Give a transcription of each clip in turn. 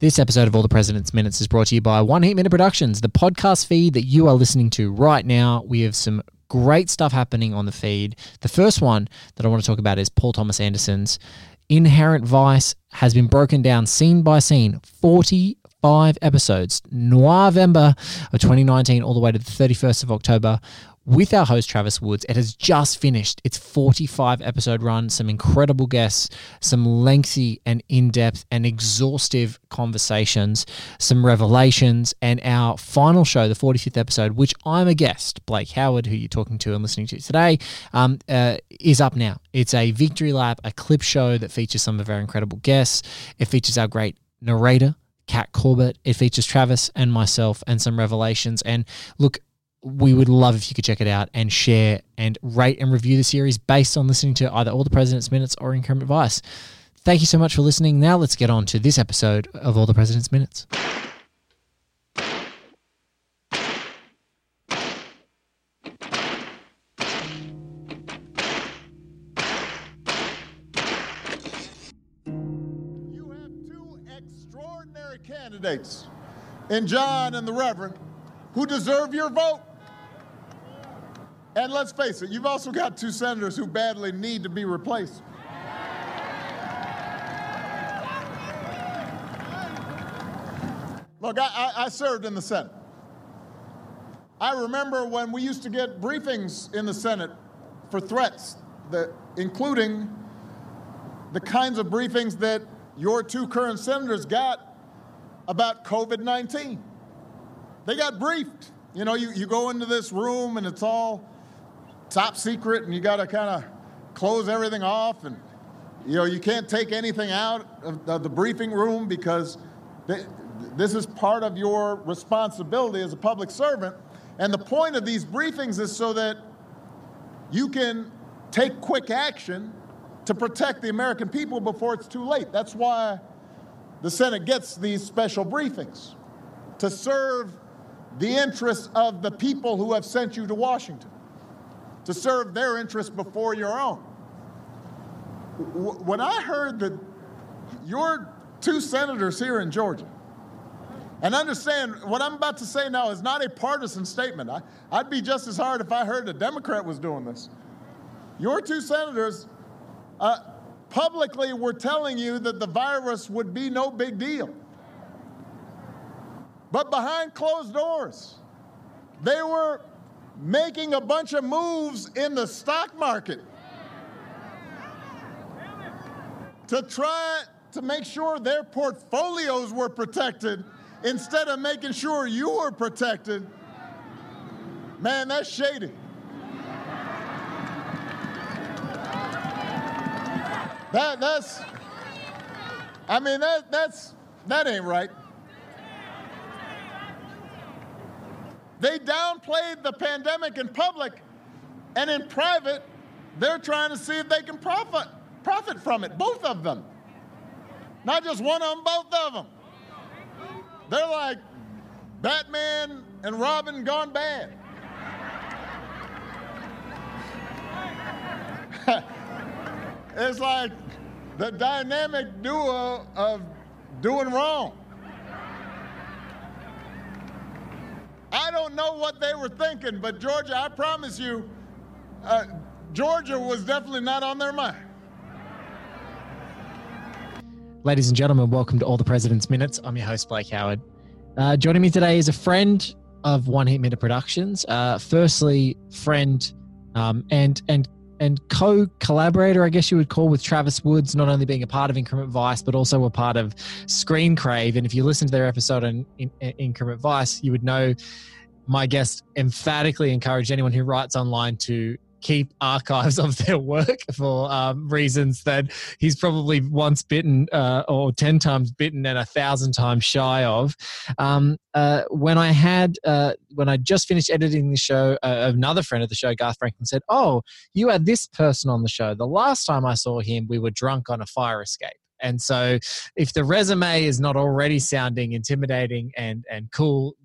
This episode of All the President's Minutes is brought to you by One Heat Minute Productions, the podcast feed that you are listening to right now. We have some great stuff happening on the feed. The first one that I want to talk about is Paul Thomas Anderson's Inherent Vice has been broken down scene by scene, 45 episodes, November of 2019 all the way to the 31st of October with our host Travis Woods. It has just finished its 45 episode run, some incredible guests, some lengthy and in depth and exhaustive conversations, some revelations, and our final show, the 45th episode, which I'm a guest, Blake Howard, who you're talking to and listening to today, um, uh, is up now. It's a victory lap, a clip show that features some of our incredible guests. It features our great narrator. Kat Corbett. It features Travis and myself and some revelations. And look, we would love if you could check it out and share and rate and review the series based on listening to either All the President's Minutes or Inherent Advice. Thank you so much for listening. Now let's get on to this episode of All the President's Minutes. You have two extraordinary candidates in John and the Reverend who deserve your vote. And let's face it, you've also got two senators who badly need to be replaced. Look, I, I, served in the Senate. I remember when we used to get briefings in the Senate for threats, that, including the kinds of briefings that your two current senators got about COVID 19. They got briefed. You know, you, you go into this room and it's all top secret and you got to kind of close everything off and you know you can't take anything out of, of the briefing room because th- this is part of your responsibility as a public servant and the point of these briefings is so that you can take quick action to protect the American people before it's too late. That's why the Senate gets these special briefings to serve the interests of the people who have sent you to Washington to serve their interests before your own. When I heard that your two senators here in Georgia, and understand what I'm about to say now is not a partisan statement. I, I'd be just as hard if I heard a Democrat was doing this. Your two senators uh, publicly were telling you that the virus would be no big deal. But behind closed doors, they were making a bunch of moves in the stock market to try to make sure their portfolios were protected instead of making sure you were protected. Man, that's shady. That, that's, I mean, that, that's, that ain't right. They downplayed the pandemic in public, and in private, they're trying to see if they can profit, profit from it, both of them. Not just one of them, both of them. They're like Batman and Robin gone bad. it's like the dynamic duo of doing wrong. I don't know what they were thinking, but Georgia, I promise you, uh, Georgia was definitely not on their mind. Ladies and gentlemen, welcome to All the President's Minutes. I'm your host, Blake Howard. Uh, joining me today is a friend of One Heat Minute Productions. Uh, firstly, friend um, and and and co-collaborator, I guess you would call, with Travis Woods, not only being a part of Inherent Vice, but also a part of Screen Crave. And if you listen to their episode on in, in, Inherent Vice, you would know my guest emphatically encouraged anyone who writes online to keep archives of their work for um, reasons that he's probably once bitten uh, or 10 times bitten and a thousand times shy of. Um, uh, when I had, uh, when I just finished editing the show, uh, another friend of the show, Garth Franklin, said, Oh, you had this person on the show. The last time I saw him, we were drunk on a fire escape. And so, if the resume is not already sounding intimidating and and cool,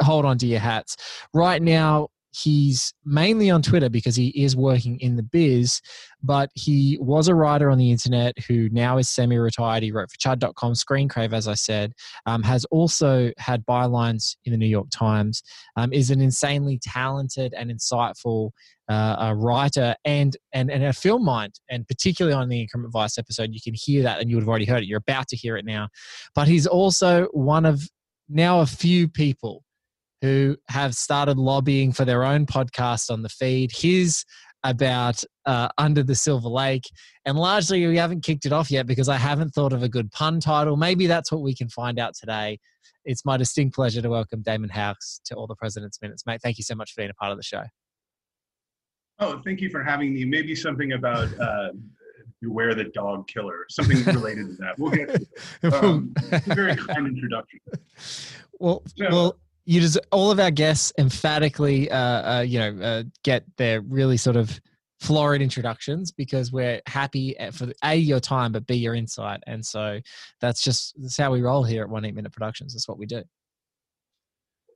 hold on to your hats. Right now, he's mainly on Twitter because he is working in the biz, but he was a writer on the internet who now is semi retired. He wrote for Chud.com, Screencrave, as I said, um, has also had bylines in the New York Times, um, is an insanely talented and insightful uh, a writer and, and and a film mind, and particularly on the Inherent Vice episode, you can hear that, and you would have already heard it. You're about to hear it now, but he's also one of now a few people who have started lobbying for their own podcast on the feed. His about uh, Under the Silver Lake. And largely, we haven't kicked it off yet because I haven't thought of a good pun title. Maybe that's what we can find out today. It's my distinct pleasure to welcome Damon Houx to All the President's Minutes. Mate, thank you so much for being a part of the show. Oh, thank you for having me. Maybe something about uh, Beware the Dog Killer, something related to that. We'll get um, very kind introduction. Well, so, well, you just all of our guests emphatically, uh, uh, you know, uh, get their really sort of florid introductions because we're happy for a your time, but b your insight, and so that's just that's how we roll here at One Heat Minute Productions. That's what we do.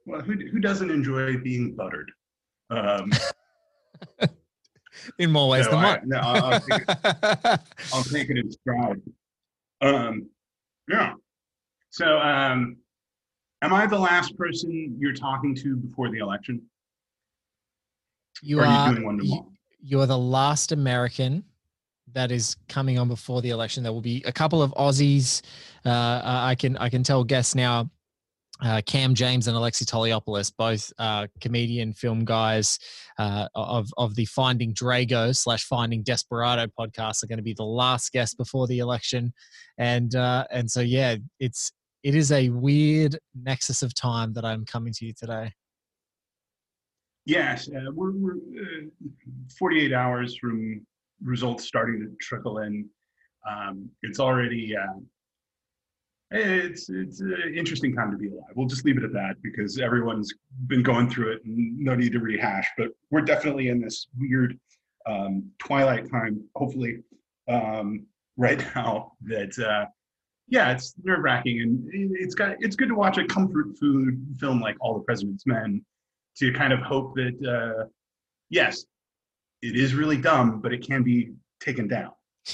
Well, who who doesn't enjoy being buttered? Um, in more ways no, than one. no, I'll, take it, I'll take it in stride. Um, yeah. So, um, am I the last person you're talking to before the election? You are. are you doing one tomorrow? You're the last American that is coming on before the election. There will be a couple of Aussies. Uh, I can I can tell guests now uh, Cam James and Alexei Toliopoulos, both uh, comedian film guys uh, of of the Finding Drago slash Finding Desperado podcast, are going to be the last guest before the election, and uh, and so yeah, it's it is a weird nexus of time that I'm coming to you today. Yes, uh, we're, we're uh, 48 hours from results starting to trickle in. Um, it's already it's it's an interesting time to be alive. We'll just leave it at that because everyone's been going through it and no need to rehash. But we're definitely in this weird um, twilight time, hopefully, um, right now. That uh, yeah, it's nerve wracking and it's got it's good to watch a comfort food film like All the President's Men to kind of hope that uh, yes, it is really dumb, but it can be taken down.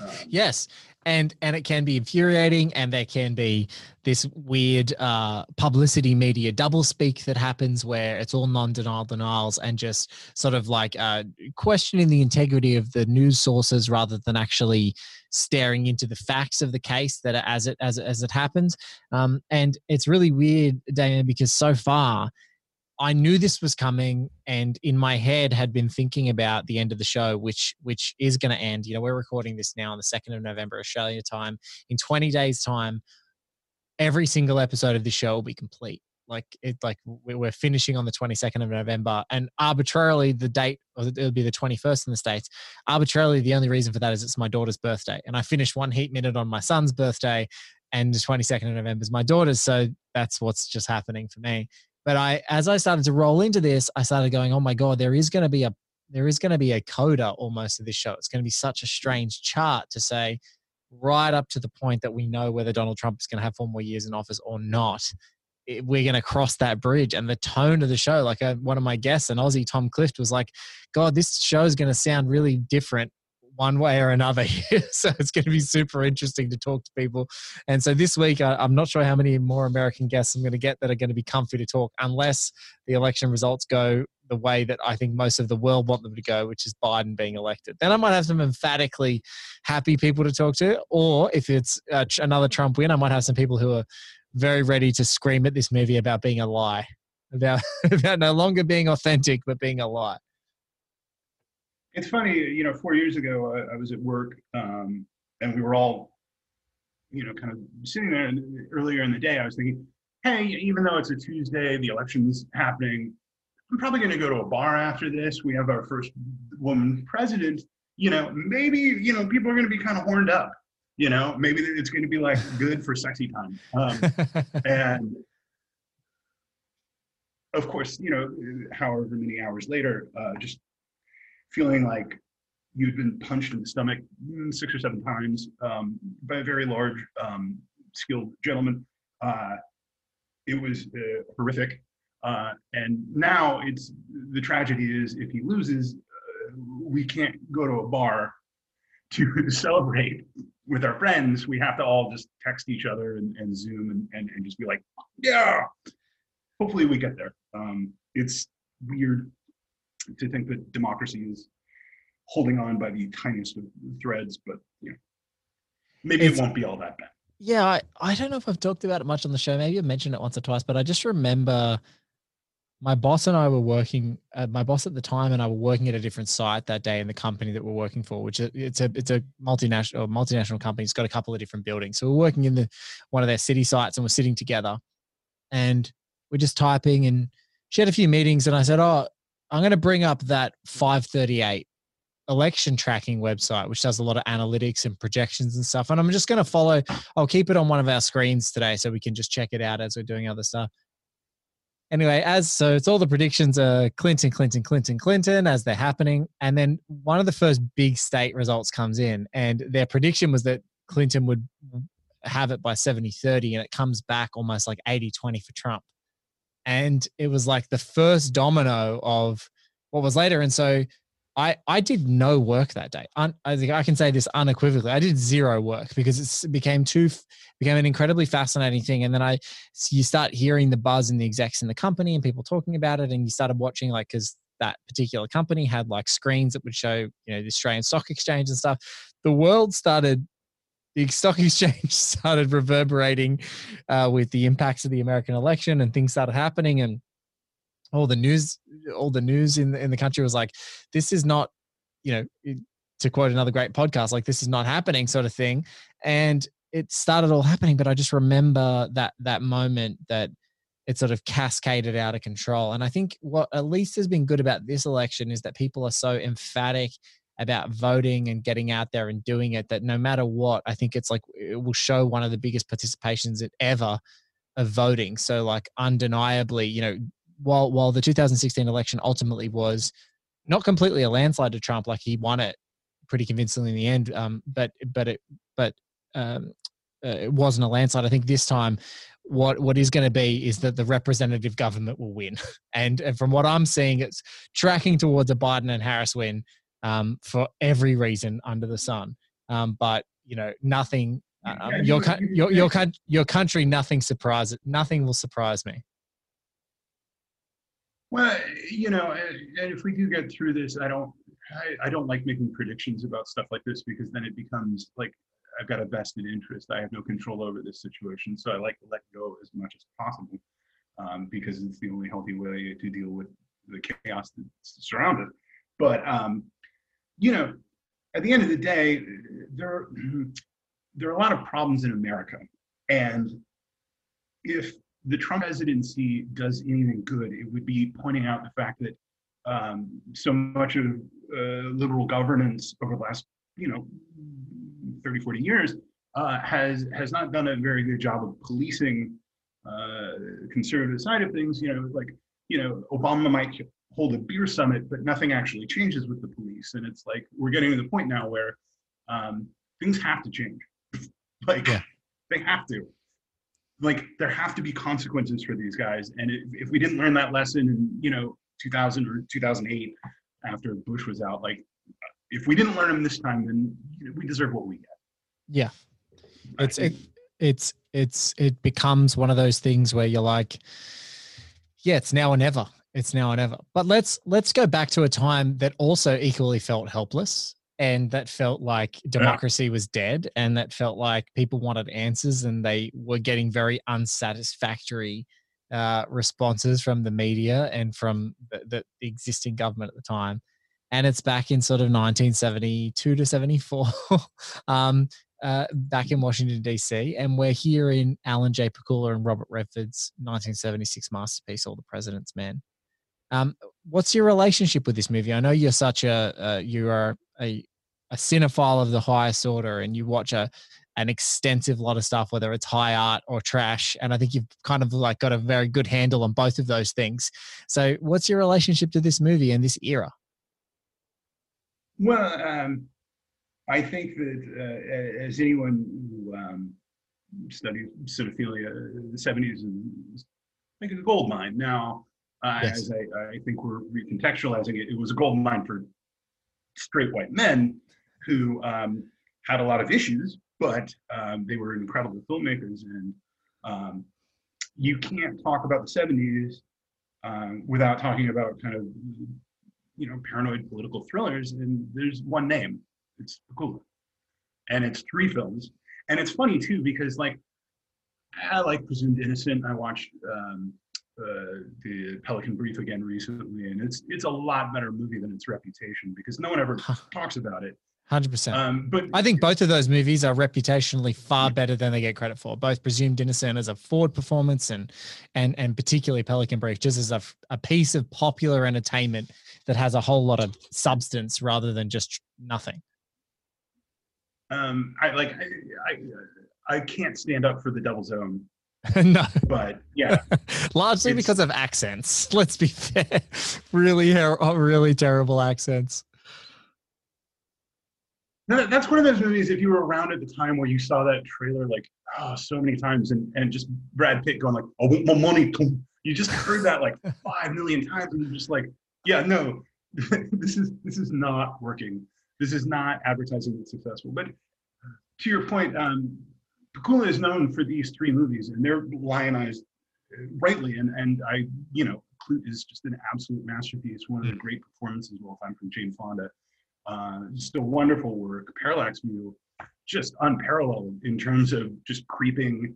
Um, yes, and and it can be infuriating and there can be this weird uh, publicity media doublespeak that happens where it's all non-denial denials and just sort of like uh, questioning the integrity of the news sources rather than actually staring into the facts of the case that as it as, as it happens. Um, and it's really weird Damon because so far I knew this was coming, and in my head had been thinking about the end of the show, which which is going to end. You know, we're recording this now on the second of November, Australia time. In twenty days' time, every single episode of the show will be complete. Like it, like we're finishing on the twenty second of November, and arbitrarily the date it'll be the twenty first in the states. Arbitrarily, the only reason for that is it's my daughter's birthday, and I finished one heat minute on my son's birthday, and the twenty second of November is my daughter's. So that's what's just happening for me but I, as I started to roll into this, I started going, oh my God, there is going to be a, there is going to be a coda almost of this show. It's going to be such a strange chart to say right up to the point that we know whether Donald Trump is going to have four more years in office or not. It, we're going to cross that bridge. And the tone of the show, like a, uh, one of my guests, an Aussie, Tom Clift, was like, God, this show is going to sound really different one way or another so it's going to be super interesting to talk to people. And so this week, I, am not sure how many more American guests I'm going to get that are going to be comfy to talk, unless the election results go the way that I think most of the world want them to go, which is Biden being elected. Then I might have some emphatically happy people to talk to. Or if it's uh, another Trump win, I might have some people who are very ready to scream at this movie about being a lie, about, about no longer being authentic, but being a lie. It's funny, you know, four years ago, I, I was at work um, and we were all, you know, kind of sitting there and earlier in the day. I was thinking, hey, even though it's a Tuesday, the election's happening, I'm probably going to go to a bar after this. We have our first woman president. You know, maybe, you know, people are going to be kind of horned up. You know, maybe it's going to be like good for sexy time. Um, and of course, you know, however many hours later, uh, just feeling like you'd been punched in the stomach mm, six or seven times um, by a very large, um, skilled gentleman. Uh, it was uh, horrific. Uh, and now it's the tragedy is if he loses, uh, we can't go to a bar to celebrate with our friends. We have to all just text each other and, and Zoom and, and, and just be like, yeah. Hopefully we get there. Um, it's weird to think that democracy is holding on by the tiniest of threads, but you know, maybe it's, it won't be all that bad. Yeah, I, I don't know if I've talked about it much on the show. Maybe I mentioned it once or twice, but I just remember my boss and I were working. Uh, my boss at the time and I were working at a different site that day in the company that we're working for, which it's a it's a multinational multinational company. It's got a couple of different buildings. So we're working in the one of their city sites and we're sitting together, and we're just typing. And she had a few meetings, and I said, "Oh, I'm going to bring up that 538 election tracking website, which does a lot of analytics and projections and stuff. And I'm just going to follow, I'll keep it on one of our screens today so we can just check it out as we're doing other stuff. Anyway, as so it's all the predictions are Clinton, Clinton, Clinton, Clinton as they're happening. And then one of the first big state results comes in, and their prediction was that Clinton would have it by 70 30, and it comes back almost like 80 20 for Trump. And it was like the first domino of what was later. And so I I did no work that day. I think I can say this unequivocally. I did zero work because it became too became an incredibly fascinating thing. And then I you start hearing the buzz in the execs in the company and people talking about it, and you started watching like because that particular company had like screens that would show you know the Australian Stock Exchange and stuff. The world started. The stock exchange started reverberating uh, with the impacts of the American election, and things started happening. And all the news all the news in in the country was like this is not you know to quote another great podcast like this is not happening sort of thing and it started all happening but i just remember that that moment that it sort of cascaded out of control and i think what at least has been good about this election is that people are so emphatic about voting and getting out there and doing it that no matter what i think it's like it will show one of the biggest participations ever of voting so like undeniably you know while while the 2016 election ultimately was not completely a landslide to Trump, like he won it pretty convincingly in the end, um, but but it but um, uh, it wasn't a landslide. I think this time, what what is going to be is that the representative government will win, and and from what I'm seeing, it's tracking towards a Biden and Harris win um, for every reason under the sun. Um, but you know, nothing. Uh, your, your your your country, nothing surprises. Nothing will surprise me. Well, you know, and if we do get through this, I don't, I, I don't like making predictions about stuff like this because then it becomes like I've got a vested interest. I have no control over this situation, so I like to let go as much as possible um, because it's the only healthy way to deal with the chaos that's surrounded. But um, you know, at the end of the day, there there are a lot of problems in America, and if the Trump presidency does anything good, it would be pointing out the fact that um, so much of uh, liberal governance over the last, you know, 30, 40 years uh, has has not done a very good job of policing uh, conservative side of things. You know, like you know, Obama might hold a beer summit, but nothing actually changes with the police, and it's like we're getting to the point now where um, things have to change. like yeah. they have to. Like there have to be consequences for these guys. And if, if we didn't learn that lesson in you know 2000 or 2008 after bush was out like if we didn't learn them this time then you know, we deserve what we get. Yeah. It's it, it's it's it becomes one of those things where you're like yeah it's now or never it's now or never. But let's let's go back to a time that also equally felt helpless and that felt like democracy yeah. was dead and that felt like people wanted answers and they were getting very unsatisfactory uh, responses from the media and from the, the, existing government at the time. And it's back in sort of 1972 to 74 um, uh, back in washington d.c and we're here in alan j. Pakula and robert redford's 1976 masterpiece all the president's men um, what's your relationship with this movie? I know you're such a uh, you are a a cinephile of the highest order, and you watch a an extensive lot of stuff, whether it's high art or trash. And I think you've kind of like got a very good handle on both of those things. So, what's your relationship to this movie and this era? Well, um, I think that uh, as anyone who um, studied cinephilia, the 70s is like a gold mine. Now, Uh, Yes. As I, I think we're recontextualizing it, it was a gold mine for straight white men who um, had a lot of issues, but um, they were incredible filmmakers. And um, you can't talk about the 70s um, without talking about kind of, you know, paranoid political thrillers. And there's one name, it's Pakula. And it's three films. And it's funny too, because like, I like Presumed Innocent. I watched um, uh, the Pelican Brief again recently, and it's it's a lot better movie than its reputation because no one ever talks about it. Hundred percent. Um, but I think both of those movies are reputationally far better than they get credit for. Both Presumed Innocent as a forward performance and and and particularly Pelican Brief just as a piece of popular entertainment that has a whole lot of substance rather than just nothing. um, I like I, I I can't stand up for the Devil's Own, no, but yeah, largely because of accents. Let's be fair. really, oh, really terrible accents. That's one of those movies. If you were around at the time where you saw that trailer like oh, so many times, and and just Brad Pitt going like, "I want my money," you just heard that like five million times, and you're just like, "Yeah, no, this is this is not working. This is not advertising that's successful." But uh, to your point, um, Pakula is known for these three movies, and they're lionized rightly. And and I, you know, Klute is just an absolute masterpiece. One of the great performances of all time from Jane Fonda. Uh, just a wonderful work. Parallax View, just unparalleled in terms of just creeping.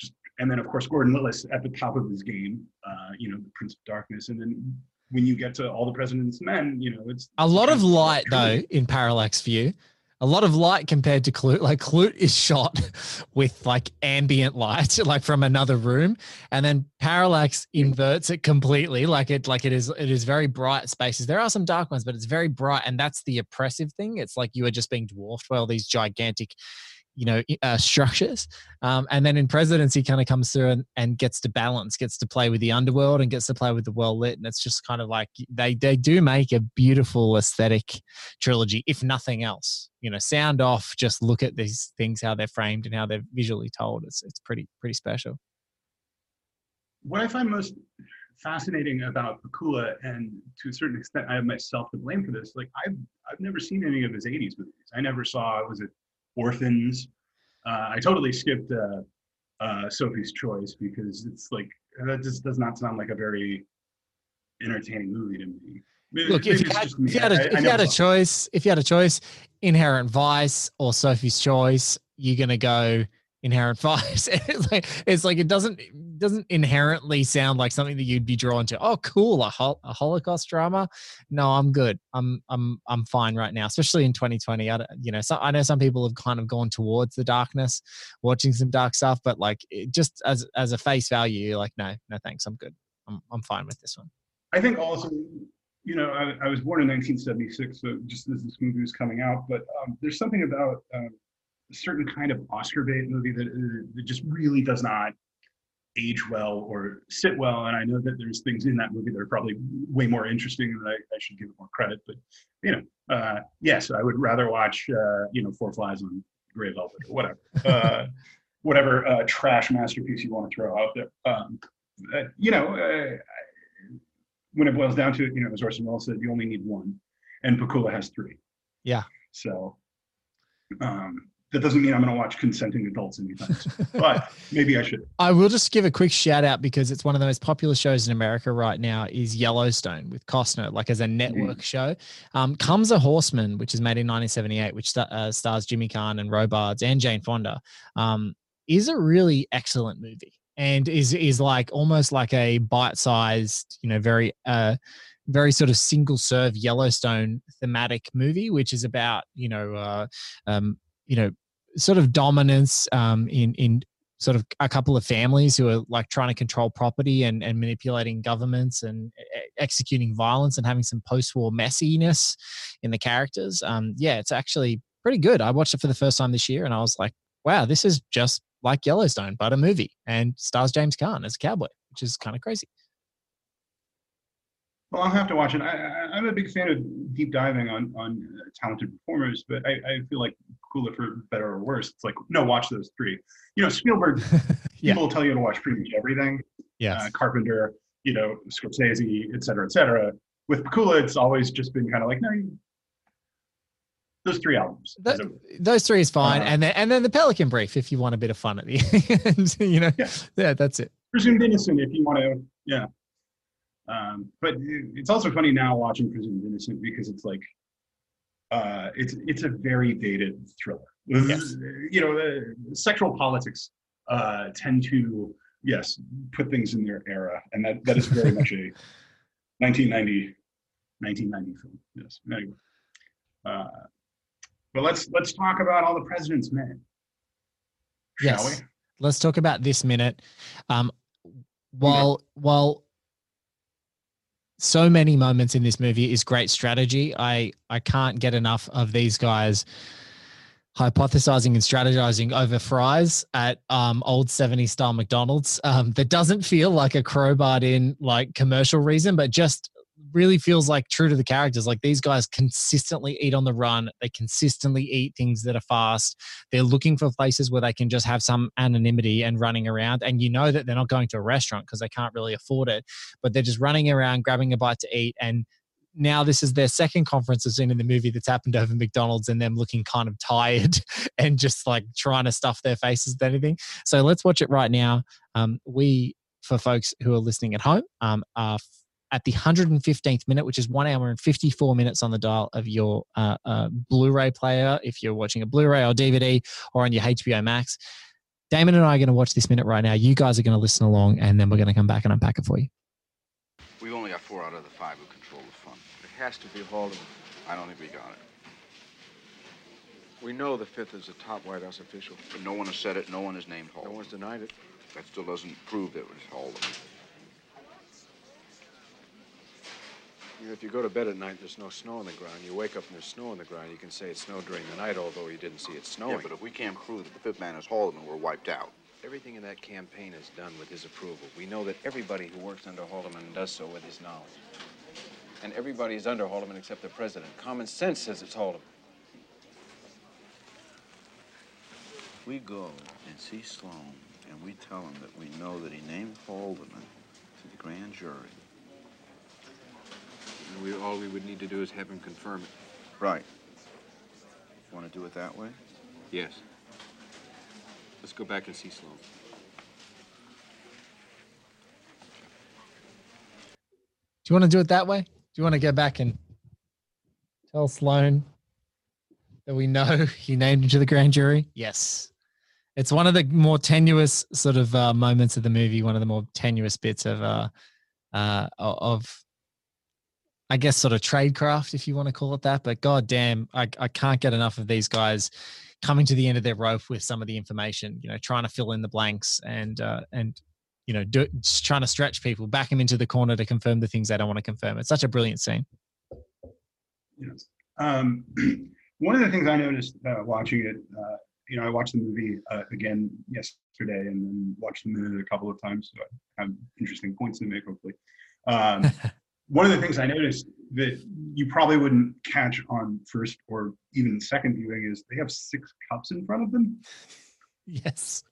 Just and then of course Gordon Willis at the top of his game. Uh, you know, the Prince of Darkness, and then when you get to All the President's Men, you know, it's A lot of light though in Parallax View. A lot of light compared to Klute. Like Klute is shot with like ambient light, like from another room, and then Parallax inverts it completely. Like it, like it is, it is very bright spaces. There are some dark ones, but it's very bright, and that's the oppressive thing. It's like you are just being dwarfed by all these gigantic, you know, uh, structures. Um, and then in Presidency, kind of comes through and, and gets to balance, gets to play with the underworld, and gets to play with the well lit. And it's just kind of like they they do make a beautiful aesthetic trilogy, if nothing else. You know, sound off, just look at these things, how they're framed and how they're visually told. It's it's pretty pretty special. what I find most fascinating about Pakula, and to a certain extent, I have myself to blame for this. Like I've I've never seen any of his '80s movies. I never saw was it Orphans. Uh, I totally skipped uh, uh, Sophie's Choice because it's like that just does not sound like a very entertaining movie to me. Maybe- Look, if you had, if you had I- a, I if you had a choice, if you had a choice, Inherent Vice or Sophie's Choice, you're gonna go Inherent Vice. it's like it's like it doesn't doesn't inherently sound like something that you'd be drawn to. Oh, cool, a, hol- a Holocaust drama. No, I'm good. I'm I'm I'm fine right now, especially in 2020. I you know, so I know some people have kind of gone towards the darkness, watching some dark stuff, but like it just as as a face value, you're like, no, no, thanks, I'm good. I'm I'm fine with this one. I think also, you know, I, I was born in 1976, so just as this movie was coming out, but um, there's something about um, a certain kind of Oscar bait movie that, that just really does not age well or sit well. And I know that there's things in that movie that are probably way more interesting than I, I should give it more credit. But, you know, uh, yes, I would rather watch, uh, you know, Four Flies on Gray Velvet or whatever. Uh, whatever uh, trash masterpiece you want to throw out there. Um, uh, you know, uh, when it boils down to it, you know, as Orson Welles said, you only need one, and Pakula has three. Yeah. So um, that doesn't mean I'm going to watch consenting adults anytime, soon, but maybe I should. I will just give a quick shout out because it's one of the most popular shows in America right now is Yellowstone with Costner, like as a network show. Um, Comes a Horseman, which is made in 1978, which sta- uh, stars Jimmy Caan and Robards and Jane Fonda, um, is a really excellent movie and is is like almost like a bite-sized, you know, very uh, very sort of single serve Yellowstone thematic movie, which is about you know uh, um, you know sort of dominance um, in in sort of a couple of families who are like trying to control property and, and manipulating governments and executing violence and having some post-war messiness in the characters. Um, yeah, it's actually pretty good. I watched it for the first time this year and I was like, wow, this is just like Yellowstone, but a movie and stars James Caan as a cowboy, which is kind of crazy. Well, I'll have to watch it. I, I'm a big fan of deep diving on on uh, talented performers, but I, I feel like Pakula for better or worse. It's like no, watch those three. You know, Spielberg. Yeah. People will tell you to watch pretty much everything. Yeah, uh, Carpenter, you know, Scorsese, et cetera, et cetera. With Pakula, it's always just been kind of like, no, you, those three albums. That, those three is fine, uh, and then and then the Pelican Brief if you want a bit of fun at the end. you know, yeah, yeah that's it. Presumed Innocent if you want to, yeah. Um, but it's also funny now watching Presumed Innocent because it's like, uh, it's it's a very dated thriller. Yes. You know, uh, sexual politics uh, tend to yes put things in their era, and that that is very much a 1990 1990 film. Yes. Anyway. Uh, but let's let's talk about all the president's men. Shall yes. we? Let's talk about this minute. Um, while yeah. while so many moments in this movie is great strategy, I I can't get enough of these guys hypothesizing and strategizing over fries at um, old 70s style McDonald's. Um, that doesn't feel like a crowbarred in like commercial reason, but just really feels like true to the characters. Like these guys consistently eat on the run. They consistently eat things that are fast. They're looking for places where they can just have some anonymity and running around. And you know that they're not going to a restaurant because they can't really afford it, but they're just running around, grabbing a bite to eat. And now this is their second conference I've seen in the movie that's happened over McDonald's and them looking kind of tired and just like trying to stuff their faces with anything. So let's watch it right now. Um, we, for folks who are listening at home, um, are at the 115th minute, which is one hour and 54 minutes on the dial of your uh, uh, Blu ray player, if you're watching a Blu ray or DVD or on your HBO Max. Damon and I are going to watch this minute right now. You guys are going to listen along, and then we're going to come back and unpack it for you. We've only got four out of the five who control the fund. It has to be Haldeman. I don't think we got it. We know the fifth is a top White House official. But no one has said it. No one has named Haldeman. No one's denied it. That still doesn't prove that it was Haldeman. If you go to bed at night, there's no snow on the ground. You wake up and there's snow on the ground. You can say it snowed during the night, although you didn't see it snowing. Yeah, but if we can't prove that the fifth man is Haldeman, we're wiped out. Everything in that campaign is done with his approval. We know that everybody who works under Haldeman does so with his knowledge. And everybody is under Haldeman except the president. Common sense says it's Haldeman. We go and see Sloan, and we tell him that we know that he named Haldeman to the grand jury we, all we would need to do is have him confirm it. Right. Want to do it that way? Yes. Let's go back and see Sloan. Do you want to do it that way? Do you want to go back and tell Sloan that we know he named him to the grand jury? Yes. It's one of the more tenuous sort of uh, moments of the movie, one of the more tenuous bits of uh, uh, of I guess sort of tradecraft, if you want to call it that. But god damn, I, I can't get enough of these guys coming to the end of their rope with some of the information, you know, trying to fill in the blanks and uh, and you know, do, just trying to stretch people, back them into the corner to confirm the things they don't want to confirm. It's such a brilliant scene. Yes. Um, one of the things I noticed uh, watching it, uh, you know, I watched the movie uh, again yesterday and then watched the movie a couple of times. So I have interesting points to make, hopefully. Um, one of the things I noticed that you probably wouldn't catch on first or even second viewing is they have six cups in front of them. Yes.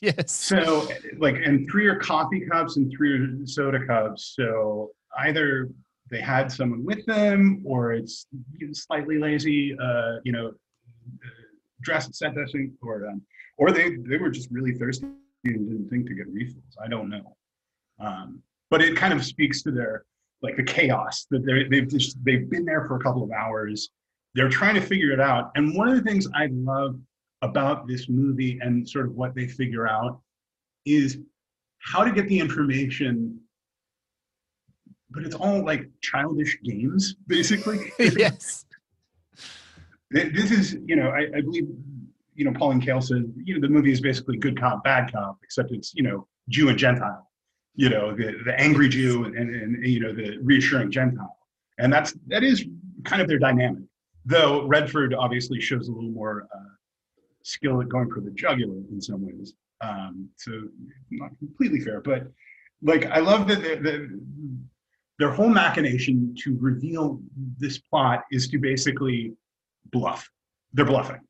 Yes. So, like, and three are coffee cups and three are soda cups. So either they had someone with them, or it's slightly lazy, uh, you know, dress set dressing, or um, or they they were just really thirsty and didn't think to get refills. I don't know. Um, but it kind of speaks to their like the chaos that they they've just they've been there for a couple of hours. They're trying to figure it out. And one of the things I love about this movie and sort of what they figure out is how to get the information but it's all like childish games basically yes this is you know I, I, believe you know pauline kael said you know the movie is basically good cop bad cop except it's you know jew and gentile you know, the, the angry Jew and, and, and, you know, the reassuring Gentile. And that's, that is kind of their dynamic. Though Redford obviously shows a little more uh, skill at going for the jugular in some ways. Um, so not completely fair, but like, I love that the, the, their whole machination to reveal this plot is to basically bluff. They're bluffing.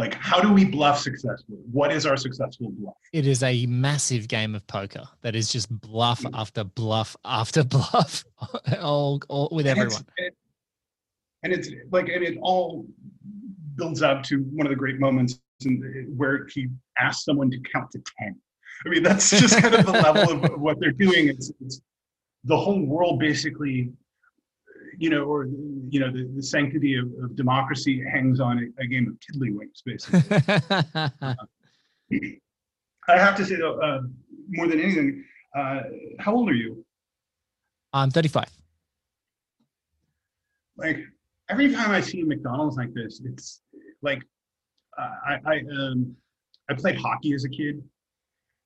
Like, how do we bluff successfully? What is our successful bluff? It is a massive game of poker that is just bluff mm. after bluff after bluff, all, all with And everyone. it's, and it's like, and it all builds up to one of the great moments in, where he asks someone to count to 10. I mean, that's just kind of the level of what they're doing. It's, it's the whole world basically, you know, or, you know, the, the sanctity of, of democracy hangs on a, a game of tiddlywinks, basically. I have to say, though, uh, more than anything, uh, how old are you? I'm 35. like every time I see a McDonald's like this, it's like uh, I I um I played hockey as a kid,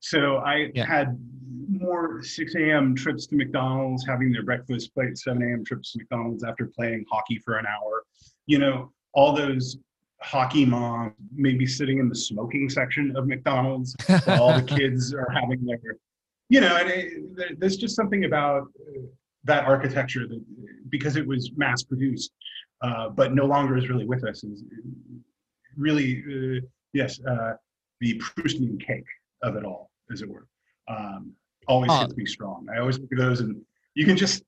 so I Yeah. had more 6 a.m. trips to McDonald's, having their breakfast plate, 7 a.m. trips to McDonald's after playing hockey for an hour. You know, all those hockey moms maybe sitting in the smoking section of McDonald's while all the kids are having their, you know, and it, there's just something about uh, that architecture that because it was mass produced, uh, but no longer is really with us. Is really, uh, yes, uh, the Proustian cake of it all, as it were, um, always Oh. hits me strong. I always look at those, and you can just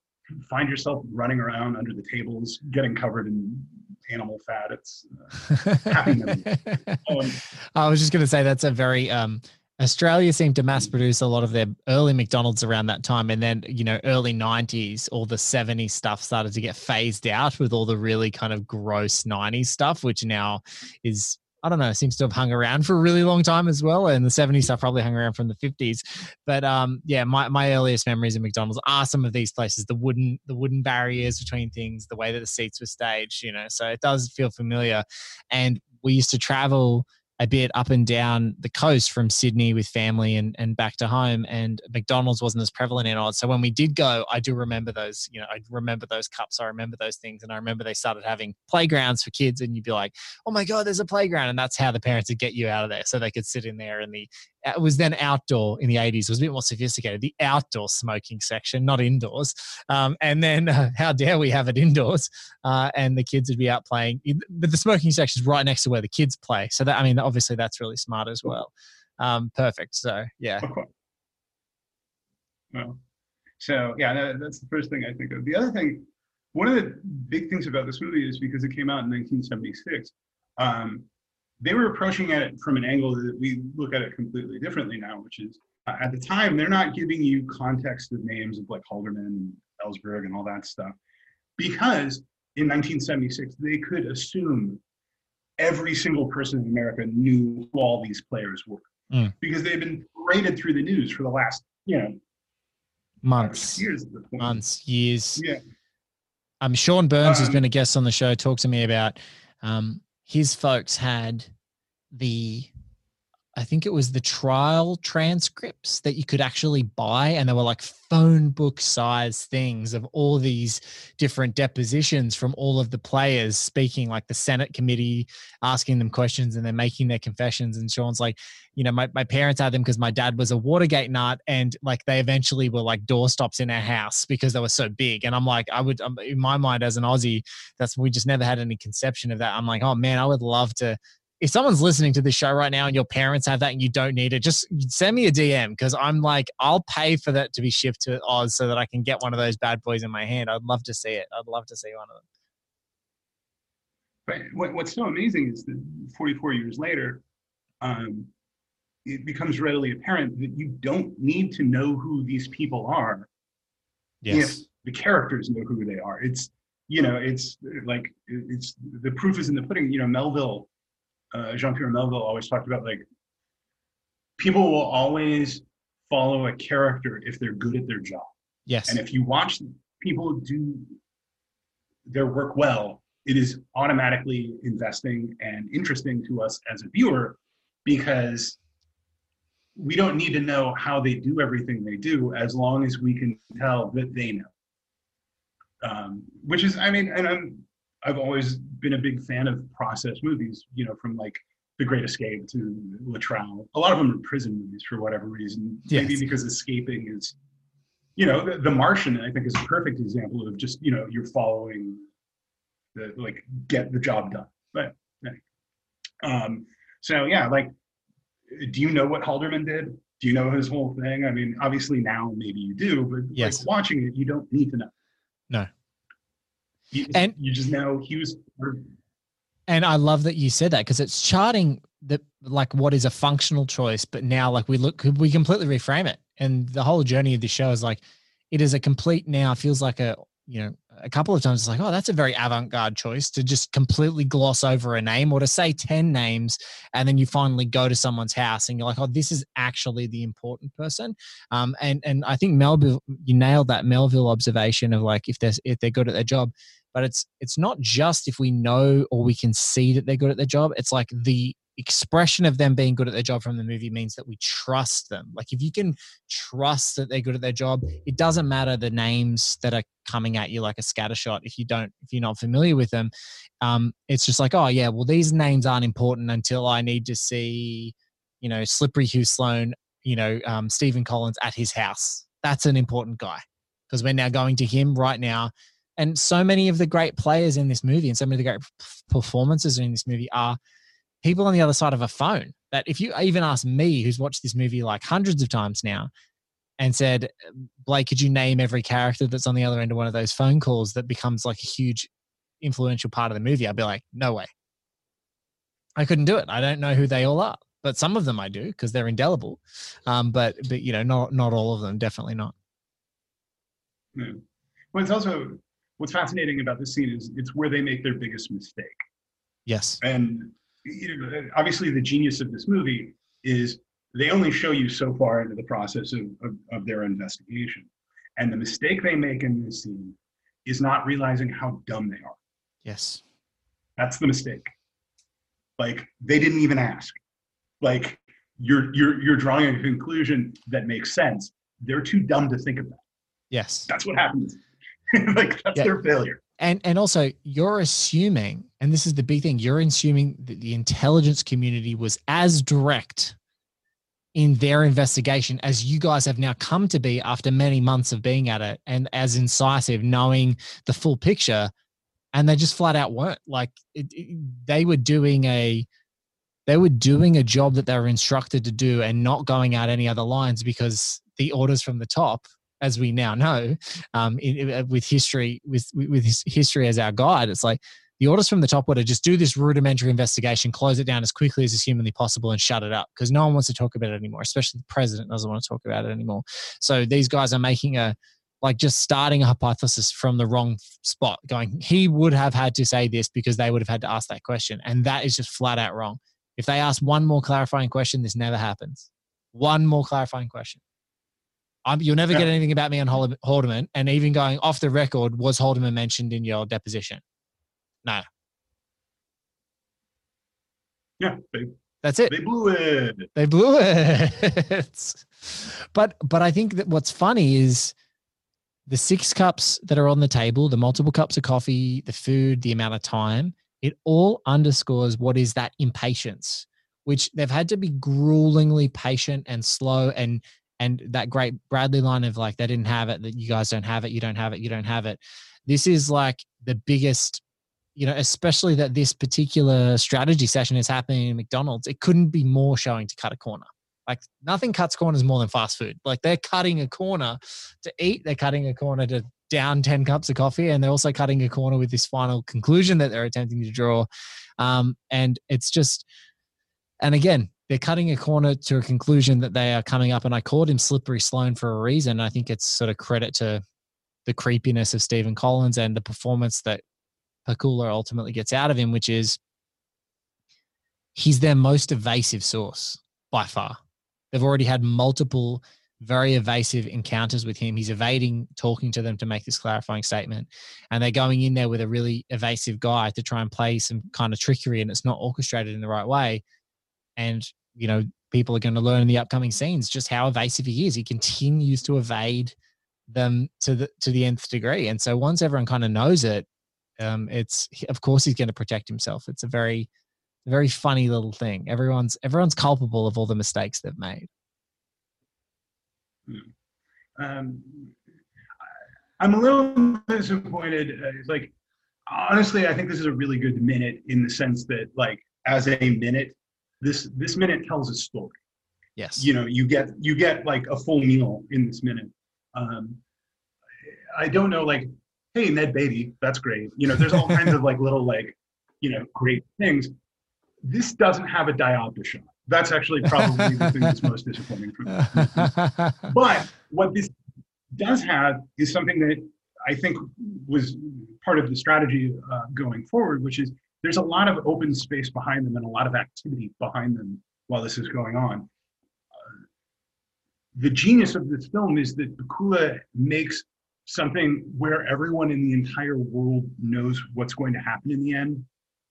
find yourself running around under the tables, getting covered in animal fat. It's uh, happy. Um, I was just going to say that's a very um, Australia seemed to mass produce a lot of their early McDonald's around that time, and then you know early '90s, all the '70s stuff started to get phased out with all the really kind of gross '90s stuff, which now is I don't know seems to have hung around for a really long time as well, and the '70s stuff probably hung around from the '50s. But um, yeah, my, my earliest memories of McDonald's are some of these places, the wooden the wooden barriers between things, the way that the seats were staged, you know, so it does feel familiar. And we used to travel a bit up and down the coast from Sydney with family and, and back to home. And McDonald's wasn't as prevalent in Oz. So when we did go, I do remember those, you know, I remember those cups. I remember those things. And I remember they started having playgrounds for kids. And you'd be like, oh my God, there's a playground. And that's how the parents would get you out of there. So they could sit in there. And the, it was then outdoor in the 80s. It was a bit more sophisticated, the outdoor smoking section, not indoors. Um, and then uh, how dare we have it indoors? Uh, and the kids would be out playing. But the smoking section is right next to where the kids play. So that, I mean, obviously that's really smart as well. Um, perfect. So yeah. Well, so yeah, that's the first thing I think of. The other thing, one of the big things about this movie is because it came out in 1976. Um, they were approaching it from an angle that we look at it completely differently now, which is uh, at the time they're not giving you context of names of like Halderman and Ellsberg and all that stuff, because in 1976 they could assume every single person in America knew who all these players were Mm. because they've been paraded through the news for the last you know Months, years at months, years. Yeah. Um, Sean Burns, Um, been a guest on the show, Talk to me about um, his folks had the, I think it was the trial transcripts that you could actually buy, and they were like phone book size things of all these different depositions from all of the players speaking, like the Senate committee asking them questions and then making their confessions. And Sean's like, you know, my, my parents had them because my dad was a Watergate nut and like they eventually were like doorstops in our house because they were so big. And I'm like, I would, um, in my mind as an Aussie, that's, we just never had any conception of that. I'm like, oh man, I would love to. If someone's listening to this show right now and your parents have that and you don't need it, just send me a DM because I'm like, I'll pay for that to be shipped to Oz so that I can get one of those bad boys in my hand. I'd love to see it. I'd love to see one of them. But what, what's so amazing is that 44 years later, um, it becomes readily apparent that you don't need to know who these people are if the characters know who they are. It's you know, it's like it's the proof is in the pudding. You know, Melville, uh, Jean Pierre Melville always talked about like people will always follow a character if they're good at their job. Yes. And if you watch people do their work well, it is automatically investing and interesting to us as a viewer because we don't need to know how they do everything they do as long as we can tell that they know. Um, which is, I mean, and I'm, I've always been a big fan of process movies, you know, from like The Great Escape to Le Trou. A lot of them are prison movies for whatever reason. Maybe because escaping is you know, the, the Martian, I think, is a perfect example of just, you know, you're following the, like, get the job done. But, anyway. um, So yeah, like, do you know what Halderman did? Do you know his whole thing? I mean, obviously now maybe you do, but Yes. like watching it, you don't need to know. No. You, And- you just know he was. And I love that you said that because it's charting the like what is a functional choice, but now like we look we completely reframe it. And the whole journey of the show is like it is a complete now feels like a you know a couple of times it's like oh that's a very avant-garde choice to just completely gloss over a name or to say 10 names and then you finally go to someone's house and you're like oh this is actually the important person um and and i think melville you nailed that melville observation of like if they're if they're good at their job but it's it's not just if we know or we can see that they're good at their job. It's like the expression of them being good at their job from the movie means that we trust them. Like if you can trust that they're good at their job it doesn't matter the names that are coming at you like a scattershot if you don't if you're not familiar with them. Um it's just like oh yeah well these names aren't important until i need to see you know slippery hugh sloan you know um, stephen collins at his house. That's an important guy because we're now going to him right now and so many of the great players in this movie and so many of the great performances in this movie are people on the other side of a phone that if you even ask me who's watched this movie like hundreds of times now and said blake could you name every character that's on the other end of one of those phone calls that becomes like a huge influential part of the movie? I'd be like no way. I couldn't do it. I don't know who they all are but some of them i do because they're indelible um, but but you know not not all of them definitely not. Yeah. Well, it's also what's fascinating about this scene is it's where they make their biggest mistake. yes And you know, obviously, the genius of this movie is they only show you so far into the process of, of, of their investigation. And the mistake they make in this scene is not realizing how dumb they are. yes That's the mistake. Like they didn't even ask. Like you're you're you're drawing a conclusion that makes sense. They're too dumb to think of that. yes That's what happens. like that's Yeah. their failure. and and also you're assuming and this is the big thing you're assuming that the intelligence community was as direct in their investigation as you guys have now come to be after many months of being at it and as incisive knowing the full picture and they just flat out weren't like it, it- they were doing a they were doing a job that they were instructed to do and not going out any other lines because the orders from the top as we now know um, in, in- with history with with history as our guide it's like the orders from the top were to just do this rudimentary investigation close it down as quickly as is humanly possible and shut it up because no one wants to talk about it anymore especially the president doesn't want to talk about it anymore. So these guys are making a like just starting a hypothesis from the wrong spot going he would have had to say this because they would have had to ask that question and that is just flat out wrong. If they ask one more clarifying question this never happens. One more clarifying question You'll never get anything about me on Haldeman. And even going off the record, was Haldeman mentioned in your deposition? No, Yeah, they, that's it. they blew it. They blew it. but but I think that what's funny is the six cups that are on the table, the multiple cups of coffee, the food, the amount of time, it all underscores what is that impatience, which they've had to be gruelingly patient and slow and and that great Bradley line of like they didn't have it, that you guys don't have it, you don't have it, you don't have it. This is like the biggest you know, especially that this particular strategy session is happening in McDonald's, it couldn't be more showing to cut a corner. Like nothing cuts corners more than fast food. Like they're cutting a corner to eat, they're cutting a corner to down 10 cups of coffee, and they're also cutting a corner with this final conclusion that they're attempting to draw. Um, and it's just, and again, they're cutting a corner to a conclusion that they are coming up. And I called him Slippery Sloan for a reason. I think it's sort of credit to the creepiness of Stephen Collins and the performance that Pakula ultimately gets out of him, which is he's their most evasive source by far. They've already had multiple very evasive encounters with him. He's evading talking to them to make this clarifying statement. And they're going in there with a really evasive guy to try and play some kind of trickery and it's not orchestrated in the right way. And, you know, people are going to learn in the upcoming scenes just how evasive he is. He continues to evade them to the to the nth degree. And so once everyone kind of knows it, um, it's of course he's going to protect himself. It's a very, very funny little thing. Everyone's everyone's culpable of all the mistakes they've made. Um, I- I'm a little disappointed. Uh, like, honestly, I think this is a really good minute in the sense that, like, as a minute, this this minute tells a story. Yes. You know, you get you get like a full meal in this minute. Um, I don't know, like, hey, Ned Beatty, that's great. You know, there's all kinds of like little like, you know, great things. This doesn't have a diopter shot. That's actually probably the thing that's most disappointing for me. But what this does have is something that I think was part of the strategy uh, going forward, which is there's a lot of open space behind them and a lot of activity behind them while this is going on. Uh, the genius of this film is that Pakula makes something where everyone in the entire world knows what's going to happen in the end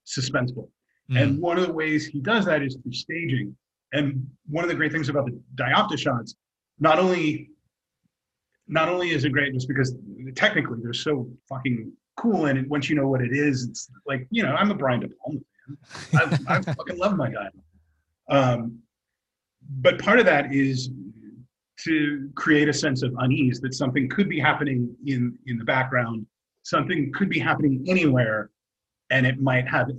suspenseful. Mm. And one of the ways he does that is through staging. And one of the great things about the diopter shots, not only not only is it great just because technically they're so fucking cool, and once you know what it is, it's like you know I'm a Brian De Palma fan. I, I fucking love my guy. Um, but part of that is to create a sense of unease that something could be happening in in the background, something could be happening anywhere, and it might have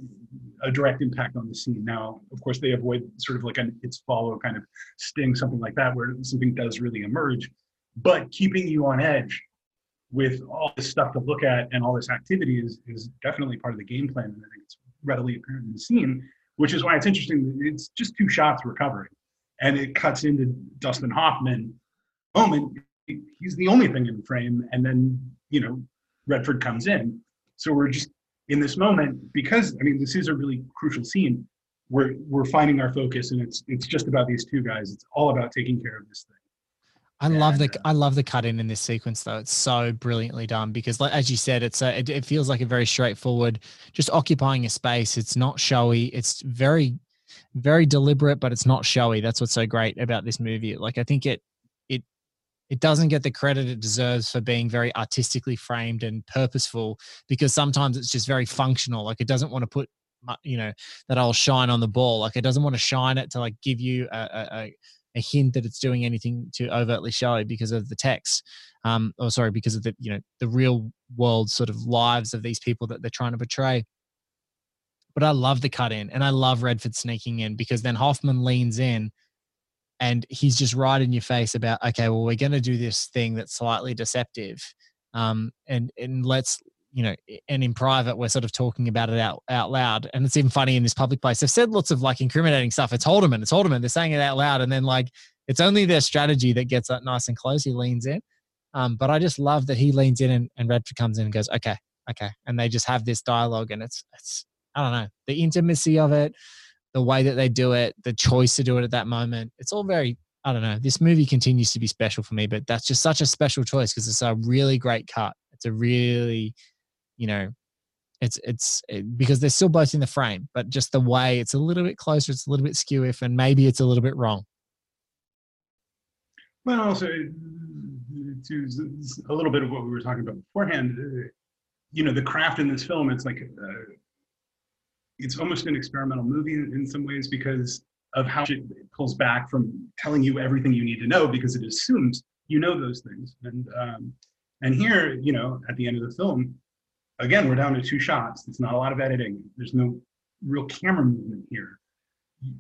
a direct impact on the scene. Now, of course, they avoid sort of like an its follow kind of sting, something like that, where something does really emerge, but keeping you on edge with all this stuff to look at and all this activity is, is definitely part of the game plan. And I think it's readily apparent in the scene, which is why it's interesting. It's just two shots recovering and it cuts into Dustin Hoffman moment. He's the only thing in the frame. And then, you know, Redford comes in. So we're just in this moment because I mean this is a really crucial scene. We're we're finding our focus and it's it's just about these two guys. It's all about taking care of this thing. I love the I love the cut in in this sequence though. It's so brilliantly done because, like, as you said, it's a, it, it feels like a very straightforward, just occupying a space. It's not showy. It's very, very deliberate, but it's not showy. That's what's so great about this movie. Like, I think it it it doesn't get the credit it deserves for being very artistically framed and purposeful because sometimes it's just very functional. Like, it doesn't want to put you know that I'll shine on the ball. Like, it doesn't want to shine it to like give you a, a a hint that it's doing anything to overtly show because of the text um or sorry because of the you know the real world sort of lives of these people that they're trying to portray. But i love the cut in and i love redford sneaking in because then hoffman leans in and he's just right in your face about okay well we're going to do this thing that's slightly deceptive um and and let's you know, and in private, we're sort of talking about it out, out loud. And it's even funny in this public place. They've said lots of like incriminating stuff. It's Haldeman, it's Haldeman. They're saying it out loud. And then like, it's only their strategy that gets that nice and close. He leans in. Um, but I just love that he leans in and, and Redford comes in and goes, okay, okay. And they just have this dialogue and it's, it's, I don't know, the intimacy of it, the way that they do it, the choice to do it at that moment. It's all very, I don't know. This movie continues to be special for me, but that's just such a special choice because it's a really great cut. It's a really, you know, it's it's it, because they're still both in the frame, but just the way it's a little bit closer, it's a little bit skew if, and maybe it's a little bit wrong. Well, also to a little bit of what we were talking about beforehand, uh, you know, the craft in this film, it's like uh, it's almost an experimental movie in some ways because of how it pulls back from telling you everything you need to know because it assumes you know those things. And um, and here, you know, at the end of the film, again, we're down to two shots. It's not a lot of editing. There's no real camera movement here.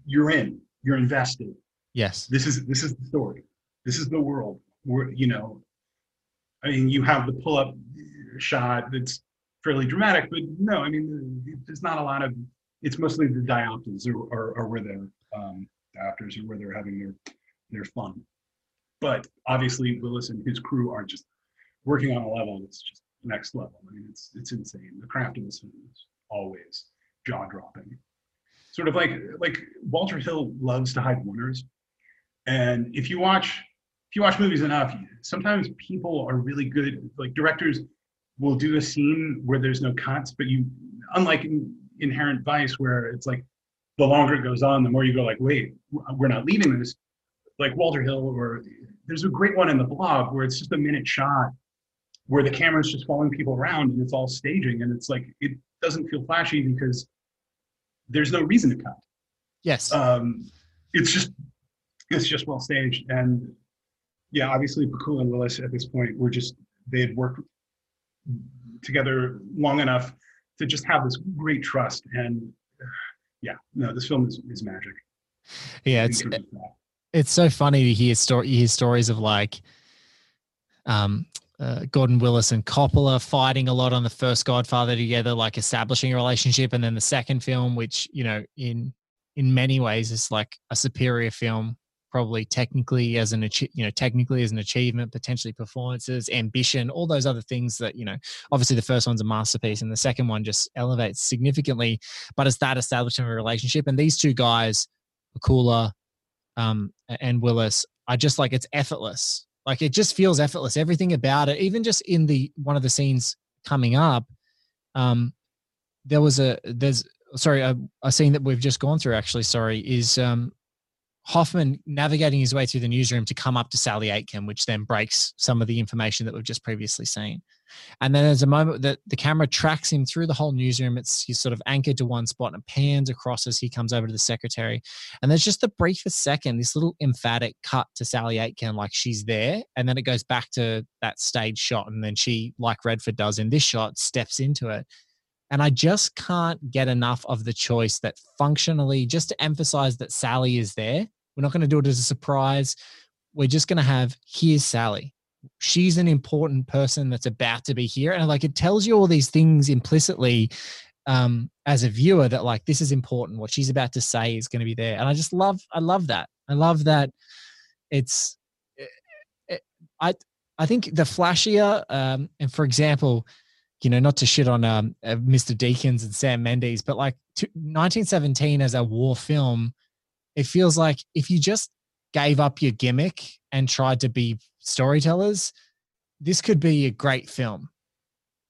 You're in. You're invested. Yes. This is this is the story. This is the world. We're you know, I mean, you have the pull-up shot that's fairly dramatic, but no, I mean, there's not a lot of. It's mostly the diopters or or, are where they're um, diopters are where they're having their their fun. But obviously, Willis and his crew are just working on a level that's just next level. I mean, it's it's insane. The craft of this film is always jaw dropping. Sort of like like Walter Hill loves to hide winners, and if you watch if you watch movies enough, sometimes people are really good. Like directors will do a scene where there's no cuts, but you unlike in Inherent Vice where it's like the longer it goes on, the more you go like, wait, we're not leaving this. Like Walter Hill, or there's a great one in the blog where it's just a minute shot where the camera's just following people around and it's all staging and it's like it doesn't feel flashy because there's no reason to cut. Yes. Um, it's just it's just well staged and yeah, obviously Pakula and Willis at this point were just they had worked together long enough to just have this great trust and yeah, no, this film is, is magic. Yeah, it's it's so funny to hear story hear stories of like um uh, Gordon Willis and Coppola fighting a lot on the first Godfather together, like establishing a relationship, and then the second film, which you know, in in many ways, is like a superior film, probably technically as an you know technically as an achievement, potentially performances, ambition, all those other things that you know. Obviously, the first one's a masterpiece, and the second one just elevates significantly. But it's that establishment of a relationship, and these two guys, Pakula um, and Willis, are just like it's effortless like it just feels effortless. Everything about it, even just in the one of the scenes coming up, um, there was a there's sorry a, a scene that we've just gone through actually. Sorry, is um, Hoffman navigating his way through the newsroom to come up to Sally Aiken, which then breaks some of the information that we've just previously seen. And then there's a moment that the camera tracks him through the whole newsroom. It's he's sort of anchored to one spot and pans across as he comes over to the secretary. And there's just the briefest second, this little emphatic cut to Sally Aiken, like she's there. And then it goes back to that stage shot. And then she, like Redford does in this shot, steps into it. And I just can't get enough of the choice that functionally, just to emphasize that Sally is there, we're not going to do it as a surprise. We're just going to have, here's Sally. She's an important person that's about to be here. And like it tells you all these things implicitly um as a viewer that like this is important. What she's about to say is going to be there. And i just love i love that. I love that it's it, eh, it, eh, i i think the flashier um and for example you know not to shit on um uh, mr deakins and sam mendes but like 1917 as a war film it feels like if you just gave up your gimmick and tried to be storytellers, this could be a great film.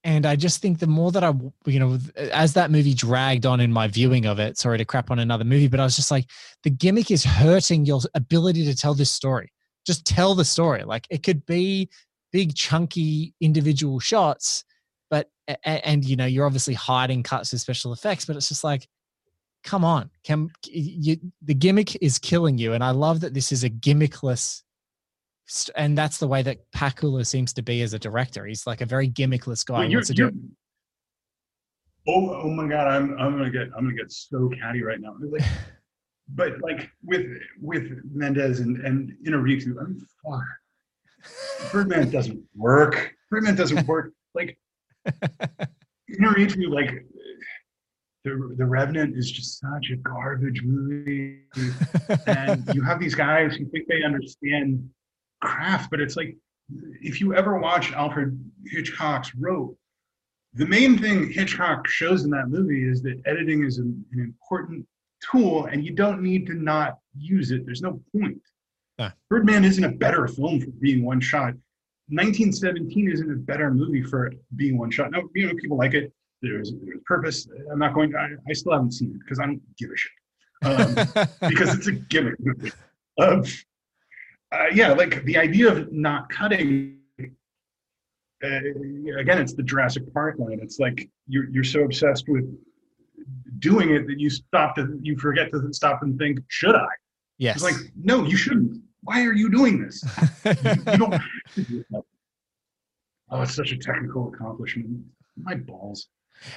And I just think the more that I, you know, as that movie dragged on in my viewing of it, sorry to crap on another movie, but I was just like, the gimmick is hurting your ability to tell this story. Just tell the story. Like it could be big, chunky individual shots, but, and, you know, you're obviously hiding cuts with special effects, but it's just like, come on, can you, the gimmick is killing you. And I love that this is a gimmickless and that's the way that Pakula seems to be as a director. He's like a very gimmickless guy. Well, you're, you're, oh, oh my god, I'm I'm gonna get I'm gonna get so catty right now. Like, but like with with Mendes and and Inarritu, I mean, fuck, Birdman doesn't work. Birdman doesn't work. Like Inarritu, like the, the Revenant is just such a garbage movie. and you have these guys who think they understand craft, but it's like if you ever watch Alfred Hitchcock's Rope, the main thing Hitchcock shows in that movie is that editing is an, an important tool and you don't need to not use it. There's no point. Ah. Birdman isn't a better film for being one shot. 1917 isn't a better movie for being one shot. Now, you know, people like it. There's, there's purpose. I'm not going. I, I still haven't seen it because I don't give a shit. Um, because it's a gimmick movie. Um, uh, yeah, like the idea of not cutting. Uh, again, it's the Jurassic Park line. It's like you're you're so obsessed with doing it that you stop to you forget to stop and think, should I? Yes. It's like, no, you shouldn't. Why are you doing this? you, you don't do Oh, it's such a technical accomplishment. My balls.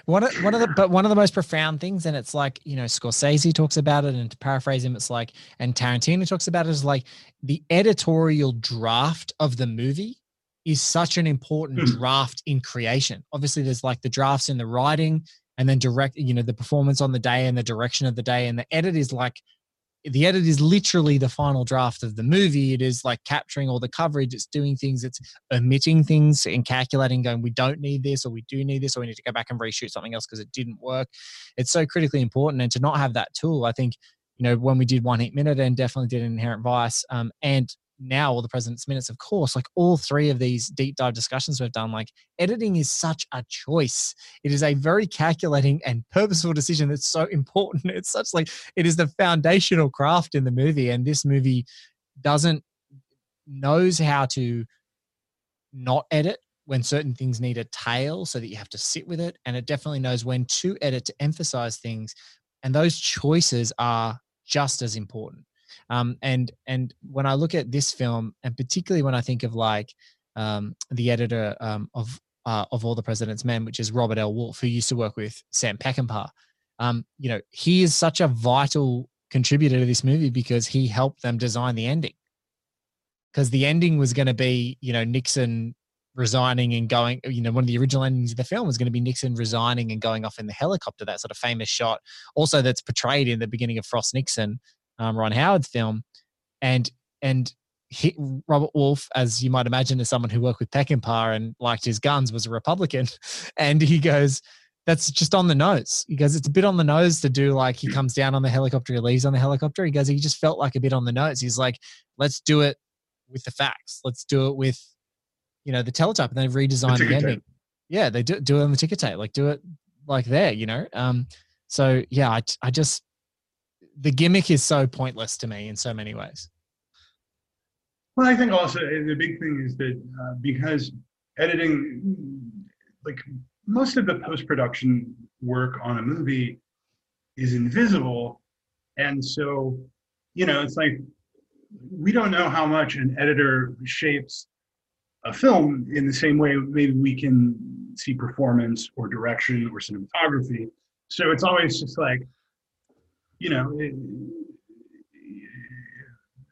One of, one of the but one of the most profound things, and it's like you know Scorsese talks about it, and to paraphrase him, it's like, and Tarantino talks about it, is like the editorial draft of the movie is such an important mm. draft in creation. Obviously, there's like the drafts in the writing, and then direct, you know, the performance on the day and the direction of the day, and the edit is like the edit is literally the final draft of the movie. It is like capturing all the coverage. It's doing things. It's omitting things and calculating, going, we don't need this, or we do need this, or we need to go back and reshoot something else because it didn't work. It's so critically important. And to not have that tool, I think, you know, when we did One Heat Minute and definitely did Inherent Vice, um, and now all the president's minutes of course like all three of these deep dive discussions we've done like editing is such a choice. It is a very calculating and purposeful decision that's so important. It's such like it is the foundational craft in the movie and this movie doesn't knows how to not edit when certain things need a tail so that you have to sit with it and it definitely knows when to edit to emphasize things and those choices are just as important um, and and when I look at this film, and particularly when I think of like um, the editor um, of uh, of All the President's Men, which is Robert L. Wolfe, who used to work with Sam Peckinpah, um, you know, he is such a vital contributor to this movie because he helped them design the ending. Because the ending was going to be, you know, Nixon resigning and going, you know, one of the original endings of the film was going to be Nixon resigning and going off in the helicopter, that sort of famous shot. Also, that's portrayed in the beginning of Frost Nixon, um, Ron Howard's film. And, and, he, Robert Wolfe, as you might imagine, as someone who worked with Peckinpah and liked his guns, was a Republican. And he goes, that's just on the nose. He goes, it's a bit on the nose to do like he comes down on the helicopter, he leaves on the helicopter. He goes, he just felt like a bit on the nose. He's like, let's do it with the facts. Let's do it with, you know, the teletype. And they redesigned the, the ending. Tape. Yeah, they do, do it on the ticker tape. Like do it like there, you know? Um, so yeah, I, I just, the gimmick is so pointless to me in so many ways. Well, I think also the big thing is that uh, because editing, like most of the post production work on a movie is invisible. And so, you know, it's like we don't know how much an editor shapes a film in the same way maybe we can see performance or direction or cinematography. So it's always just like, you know, it,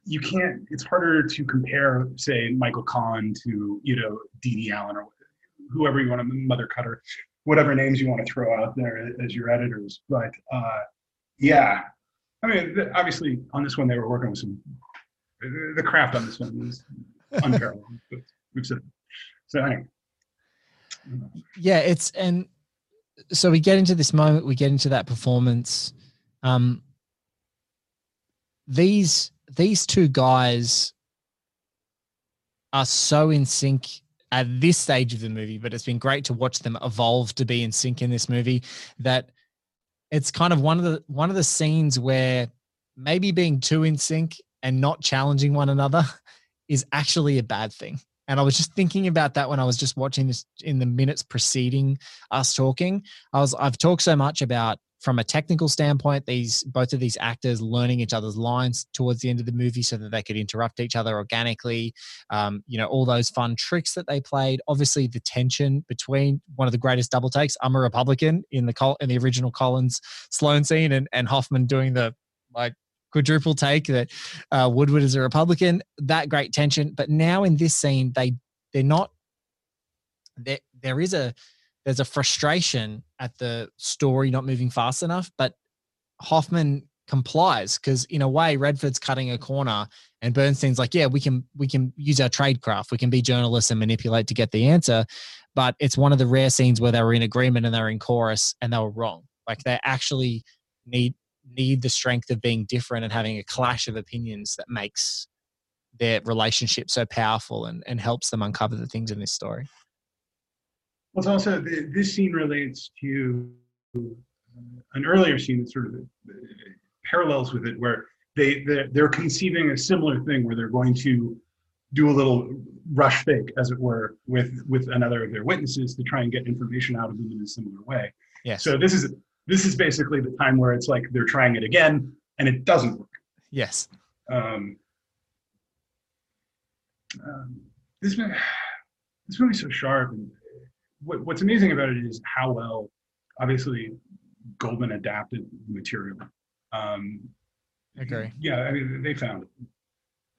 you can't, it's harder to compare, say, Michael Kahn to, you know, Dee Allen or whoever you want to mother cutter, whatever names you want to throw out there as your editors. But uh, yeah, I mean, obviously on this one they were working with some. The craft on this one was unparalleled. we've said so. Anyway. Yeah, it's and so we get into this moment. We get into that performance. Um, these these two guys are so in sync at this stage of the movie, but it's been great to watch them evolve to be in sync in this movie. That it's kind of one of the one of the scenes where maybe being too in sync and not challenging one another is actually a bad thing. And I was just thinking about that when I was just watching this in the minutes preceding us talking. I was I've talked so much about from a technical standpoint, these both of these actors learning each other's lines towards the end of the movie so that they could interrupt each other organically. Um, you know, all those fun tricks that they played. Obviously, the tension between one of the greatest double takes. I'm a Republican in the Col- in the original Collins Sloan scene, and and Hoffman doing the like quadruple take that uh, Woodward is a Republican. That great tension, but now in this scene, they they're not. There there is a there's a frustration at the story not moving fast enough, but Hoffman complies because in a way Redford's cutting a corner and Bernstein's like, yeah, we can we can use our tradecraft, we can be journalists and manipulate to get the answer. But it's one of the rare scenes where they were in agreement and they're in chorus and they were wrong. Like they actually need need the strength of being different and having a clash of opinions that makes their relationship so powerful and, and helps them uncover the things in this story. Well, it's also this scene relates to an earlier scene that sort of parallels with it, where they they're, they're conceiving a similar thing, where they're going to do a little rush fake, as it were, with with another of their witnesses to try and get information out of them in a similar way. Yes. So this is this is basically the time where it's like they're trying it again and it doesn't work. Yes. Um, um, this this movie's so sharp and what, what's amazing about it is how well, obviously, Goldman adapted the material. Um, I agree. Yeah, I mean, they found it.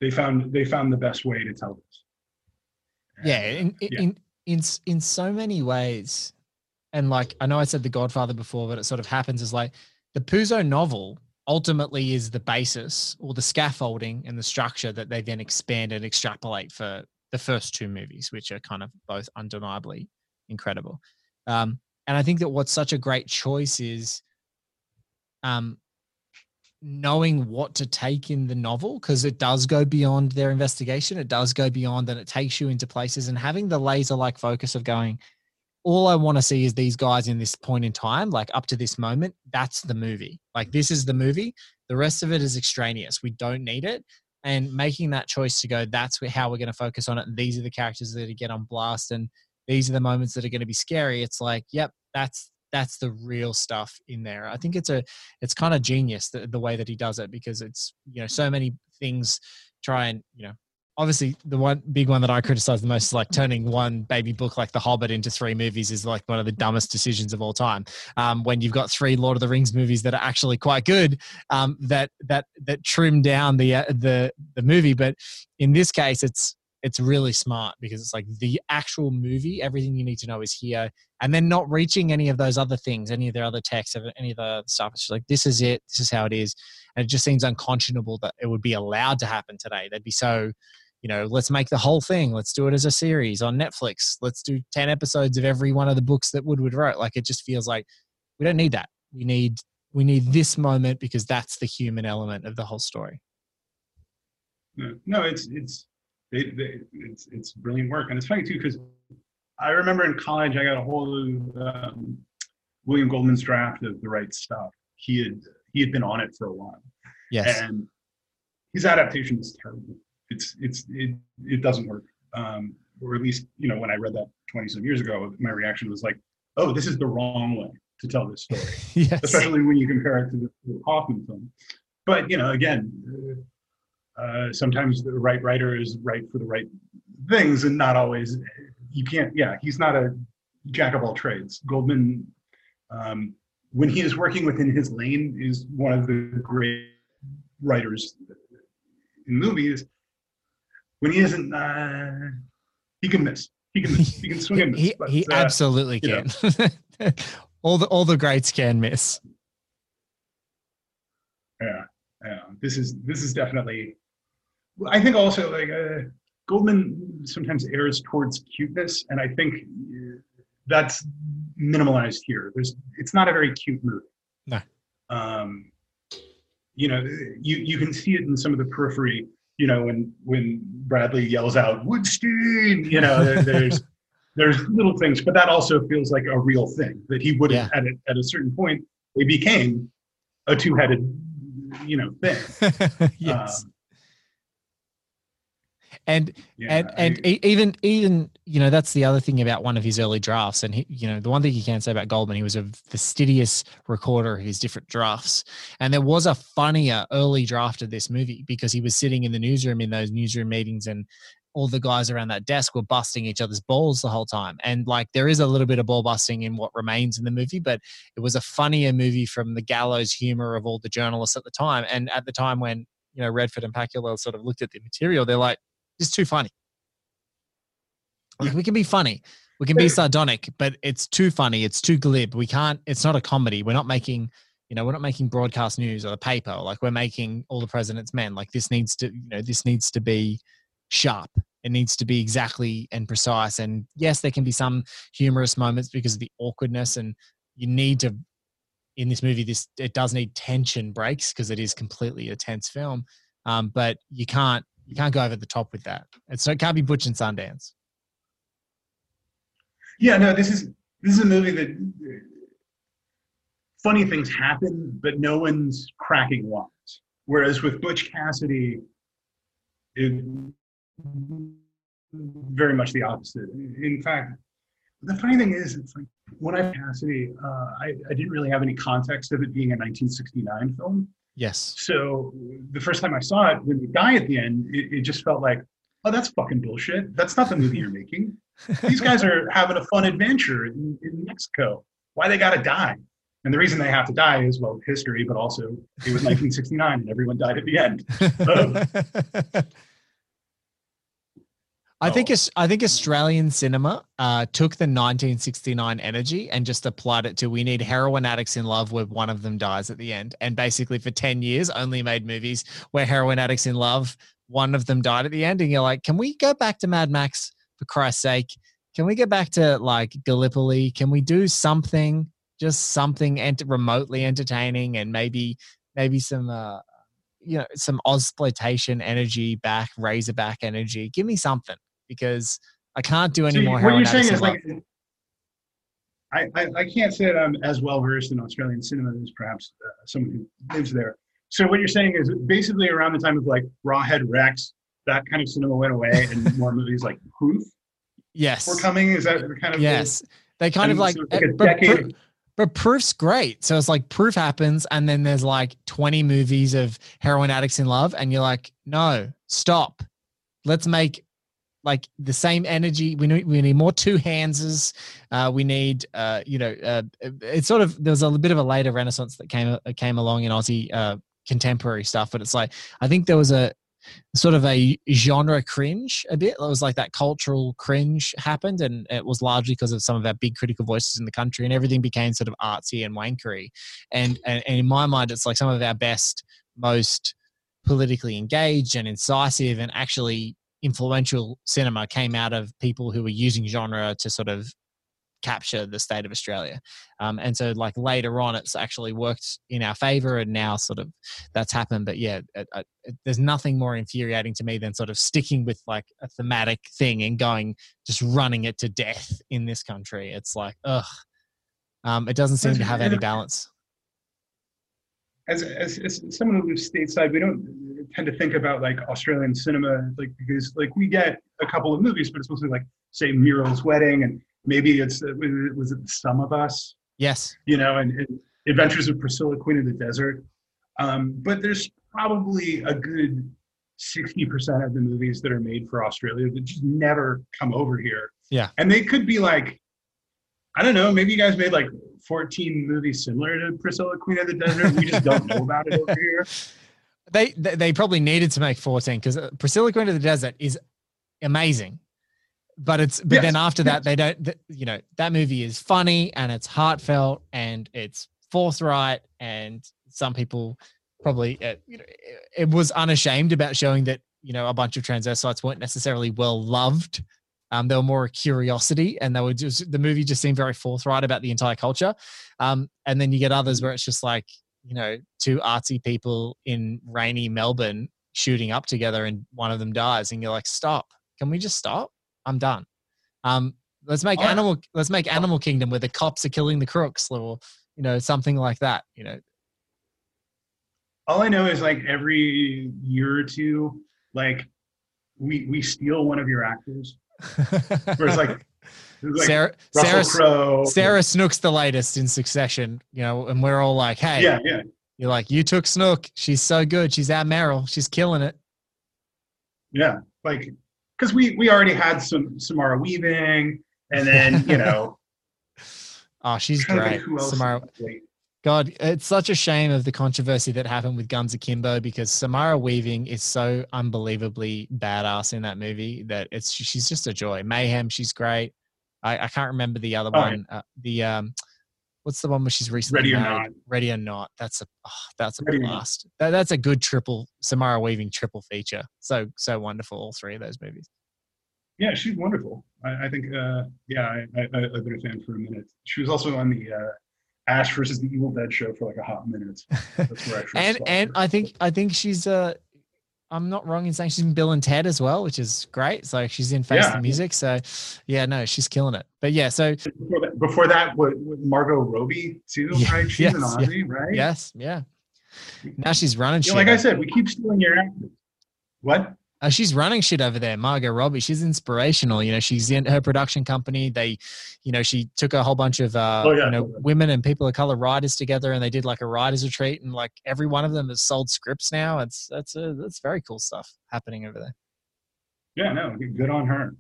They found they found the best way to tell this. yeah, in, yeah. in in in so many ways, and like I know I said The Godfather before, but it sort of happens as like the Puzo novel ultimately is the basis or the scaffolding and the structure that they then expand and extrapolate for the first two movies, which are kind of both undeniably incredible. Um, and I think that what's such a great choice is um, knowing what to take in the novel because it does go beyond their investigation. It does go beyond and it takes you into places and having the laser like focus of going, all I want to see is these guys in this point in time, like up to this moment. That's the movie. Like this is the movie. The rest of it is extraneous. We don't need it. And making that choice to go, that's how we're going to focus on it. These are the characters that get on blast. And these are the moments that are going to be scary it's like yep that's that's the real stuff in there i think it's a it's kind of genius the, the way that he does it because it's you know so many things try and you know obviously the one big one that I criticize the most is like turning one baby book like The Hobbit into three movies is like one of the dumbest decisions of all time. Um, when you've got three Lord of the Rings movies that are actually quite good, um, that that that trim down the uh, the the movie, but in this case, it's it's really smart because it's like the actual movie, everything you need to know is here, and then not reaching any of those other things, any of their other texts, any of the stuff. It's like this is it, this is how it is, and it just seems unconscionable that it would be allowed to happen today. They'd be so you know, let's make the whole thing. Let's do it as a series on Netflix. Let's do 10 episodes of every one of the books that Woodward wrote. Like it just feels like we don't need that. We need we need this moment because that's the human element of the whole story. No, it's it's it, it's it's brilliant work, and it's funny too because I remember in college I got a hold of um, William Goldman's draft of the right stuff. He had he had been on it for a while. Yes, and his adaptation is terrible it's it's it, it doesn't work. Um, or at least you know when I read that 20 some years ago, my reaction was like, oh, this is the wrong way to tell this story. yes. Especially when you compare it to the, the Kaufman film. But you know, again, uh, sometimes the right writer is right for the right things, and not always. You can't. Yeah, he's not a jack of all trades. Goldman, um, when he is working within his lane, is one of the great writers in movies when he isn't, uh, he can miss. He can miss. He can swing and miss. he, but, he uh, absolutely can. all the all the greats can miss. Yeah, yeah. This is this is definitely. I think also like uh, Goldman sometimes errs towards cuteness, and I think that's minimalized here. There's it's not a very cute movie. No. Um, you know, you you can see it in some of the periphery you know, when when Bradley yells out Woodstein, you know, there, there's there's little things, but that also feels like a real thing that he would have yeah. at a, at a certain point they became a two-headed, you know, thing. yes. Um, and yeah, and and I, even even you know that's the other thing about one of his early drafts and he, you know the one thing you can say about Goldman he was a fastidious recorder of his different drafts. And there was a funnier early draft of this movie because he was sitting in the newsroom in those newsroom meetings and all the guys around that desk were busting each other's balls the whole time. And like there is a little bit of ball busting in what remains in the movie but it was a funnier movie from the gallows humor of all the journalists at the time. And at the time when you know Redford and Pakula sort of looked at the material they're like it's too funny. Like we can be funny, we can be sardonic, but it's too funny. It's too glib. We can't. It's not a comedy. We're not making. You know, we're not making broadcast news or the paper. Like we're making all the president's men. Like this needs to. You know, this needs to be sharp. It needs to be exactly and precise. And yes, there can be some humorous moments because of the awkwardness, and you need to. In this movie, this it does need tension breaks because it is completely a tense film. Um, but you can't you can't go over the top with that. It's it can't be Butch and Sundance. Yeah, no, this is this is a movie that funny things happen, but no one's cracking wise. Whereas with Butch Cassidy, it very much the opposite. In fact, the funny thing is, it's like when I Cassidy, uh, I, I didn't really have any context of it being a 1969 film. Yes. So the first time I saw it, when the guy at the end, it, it just felt like, oh, that's fucking bullshit. That's not the movie you're making. These guys are having a fun adventure in, in Mexico. Why they got to die? And the reason they have to die is well, history, but also it was 1969 and everyone died at the end. Um, I think I think Australian cinema uh, took the 1969 energy and just applied it to we need heroin addicts in love where one of them dies at the end, and basically for 10 years only made movies where heroin addicts in love one of them died at the end, and you're like, can we go back to Mad Max for Christ's sake? Can we get back to like Gallipoli? Can we do something, just something ent- remotely entertaining, and maybe maybe some uh, you know some Ozploitation energy back, Razorback energy? Give me something because I can't do any more. What you're saying is like, I, I, I, can't say that I'm as well versed in Australian cinema as perhaps uh, someone who lives there. So what you're saying is basically around the time of like Rawhead Rex, that kind of cinema went away, and more movies like Proof. Yes, were coming. Is that kind of yes? The, they kind of like, so like a but. But proof's great. So it's like proof happens, and then there's like 20 movies of heroin addicts in love, and you're like, no, stop let's make like the same energy. We need we need more two handses. Uh, we need uh, you know uh, it's sort of there was a bit of a later renaissance that came uh, came along in Aussie uh, contemporary stuff, but it's like I think there was a sort of a genre cringe a bit. It was like that cultural cringe happened, and it was largely because of some of our big critical voices in the country, and everything became sort of artsy and wankery. And and, and in my mind, it's like some of our best, most politically engaged and incisive, and actually influential cinema came out of people who were using genre to sort of capture the state of Australia. Um, and so, like later on, it's actually worked in our favor, and now sort of that's happened. But yeah, it, it, it, there's nothing more infuriating to me than sort of sticking with like a thematic thing and going just running it to death in this country. It's like, ugh, um, it doesn't seem to have any balance. As, as, as someone who lives stateside, we don't tend to think about like Australian cinema, like because like we get a couple of movies, but it's mostly like say Muriel's Wedding and maybe it's uh, was it some of us? Yes. You know and, and adventures of priscilla queen of the desert. Um, but there's probably a good 60% of the movies that are made for australia that just never come over here. Yeah. And they could be like i don't know maybe you guys made like 14 movies similar to priscilla queen of the desert. We just don't know about it over here. They they probably needed to make 14 because uh, priscilla queen of the desert is amazing. But it's but yes, then after yes. that they don't th- you know that movie is funny and it's heartfelt and it's forthright and some people probably uh, you know it, it, was unashamed about showing that you know a bunch of transvestites weren't necessarily well loved um, they were more a curiosity and they were just the movie just seemed very forthright about the entire culture um, and then you get others where it's just like you know two artsy people in rainy melbourne shooting up together and one of them dies and you're like stop can we just stop I'm done. Um, let's make animal. Let's make Animal Kingdom where the cops are killing the crooks, or you know something like that. You know. All I know is like every year or two, like we we steal one of your actors. Where it's like like Sarah, Sarah, Snook's the latest in succession, you know, and we're all like, hey, yeah, yeah. You're like, you took Snook. She's so good. She's our Meryl. She's killing it. Yeah. Like because we we already had some Samara Weaving, and then you know, oh, she's great. Samara. God, it's such a shame of the controversy that happened with Guns Akimbo because Samara Weaving is so unbelievably badass in that movie that it's she's just a joy. Mayhem, she's great. I, I can't remember the other oh, one. Uh, the um, what's the one where she's recently ready or married? not? Ready or not? That's a oh, that's a ready blast. That, that's a good triple Samara Weaving triple feature. So so wonderful, all three of those movies. Yeah, she's wonderful. I, I think. Uh, yeah, I, I, have been a fan for a minute. She was also on the uh, Ash versus the Evil Dead show for like a hot minute. That's where I and and. I think I think she's uh I'm not wrong in saying she's in Bill and Ted as well, which is great. So she's in Face yeah. the Music. So yeah, no, she's killing it. But yeah, so before that, before that with, with Margot Robbie too, yeah, right? She's yes, an Aussie, yeah. right? Yes, yeah. Now she's running. Yeah, like I said, we keep stealing your actors. What? Uh, she's running shit over there, Margot Robbie. She's inspirational. You know, she's in her production company. They, you know, she took a whole bunch of, uh, oh, yeah. you know, women and people of color writers together, and they did like a writers retreat, and like every one of them has sold scripts now. It's that's a that's very cool stuff happening over there. Yeah, no, good on her.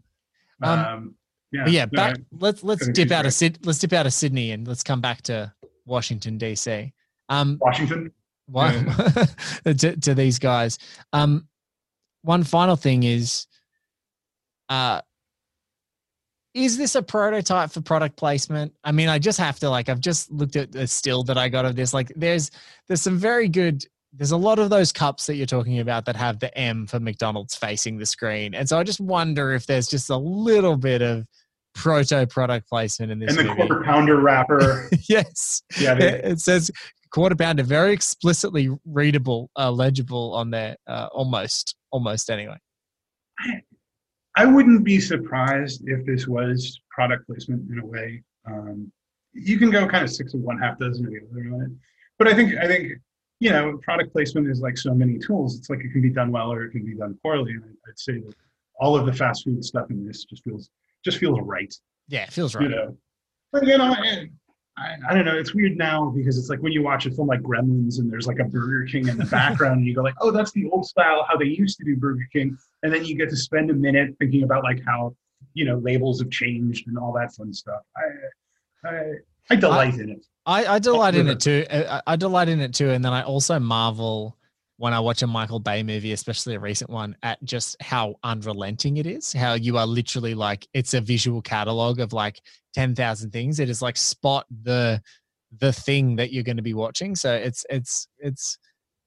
Um, um yeah, yeah. Back, let's let's dip out of Sid, let's dip out of Sydney and let's come back to Washington D.C. Um, Washington. Why, yeah. to, to these guys. Um, one final thing is uh is this a prototype for product placement? I mean, I just have to like I've just looked at the still that I got of this. Like there's there's some very good there's a lot of those cups that you're talking about that have the M for McDonald's facing the screen. And so I just wonder if there's just a little bit of proto product placement in this. And the movie. quarter pounder wrapper. yes. Yeah. It, it says quarter pounder, very explicitly readable, uh, legible on there, uh, almost, almost anyway. I, wouldn't be surprised if this was product placement in a way. Um, you can go kind of six of one, half dozen of the other on it, but I think I think you know product placement is like so many tools. It's like it can be done well or it can be done poorly. And I'd say that all of the fast food stuff in this just feels just feels right. Yeah, it feels right. You know, but you know, I, I, don't know. It's weird now because it's like when you watch a film like Gremlins and there's like a Burger King in the background, and you go like, "Oh, that's the old style how they used to do Burger King." and then you get to spend a minute thinking about like how you know labels have changed and all that fun stuff. I I, I delight I, in it. I, I delight in it too. I, I delight in it too, and then I also marvel when I watch a Michael Bay movie, especially a recent one, at just how unrelenting it is. How you are literally like it's a visual catalog of like ten thousand things. It is like spot the the thing that you're going to be watching. So it's it's it's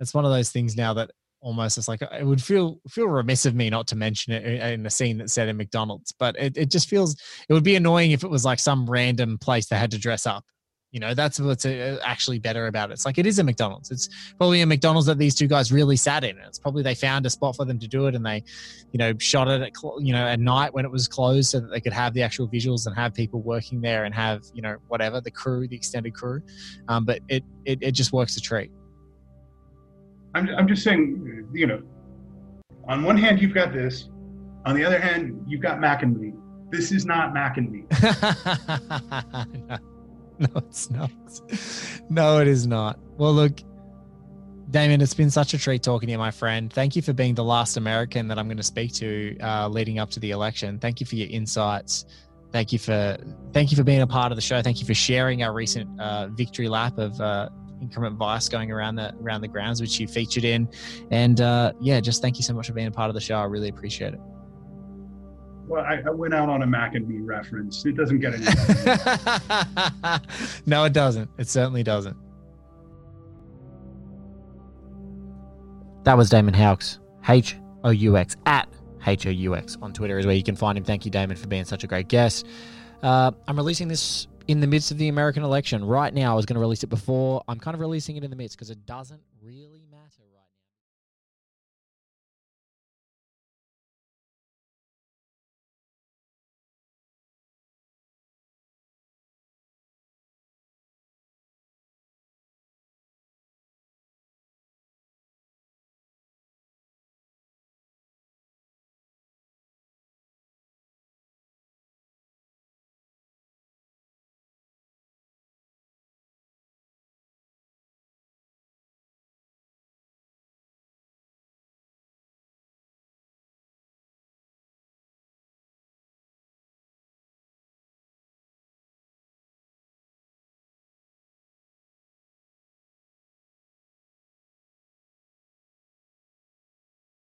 it's one of those things now that almost it's like it would feel feel remiss of me not to mention it in a scene that's set in McDonald's. But it, it just feels it would be annoying if it was like some random place that had to dress up you know, that's what's uh, actually better about it. It's like it is a McDonald's. It's probably a McDonald's that these two guys really sat in. It's probably they found a spot for them to do it, and they, you know, shot it at you know at night when it was closed, so that they could have the actual visuals and have people working there and have you know whatever the crew, the extended crew. Um, but it, it it just works a treat. I'm I'm just saying, you know, on one hand you've got this, on the other hand you've got Mac and me. This is not Mac and me. no. it's not. No, it is not. Well, look, Damon, it's been such a treat talking to you, my friend. Thank you for being the last American that I'm going to speak to uh, leading up to the election. Thank you for your insights. Thank you for thank you for being a part of the show. Thank you for sharing our recent uh, victory lap of uh, Inherent Vice going around the around the grounds, which you featured in. And uh, yeah, just thank you so much for being a part of the show. I really appreciate it. Well, I, I, went out on a Mac and me reference. It doesn't get any. no, it doesn't. It certainly doesn't. That was Damon Houx, H O U X at H O U X on Twitter is where you can find him. Thank you, Damon, for being such a great guest. Uh, I'm releasing this in the midst of the American election. Right now, I was going to release it before. I'm kind of releasing it in the midst because it doesn't really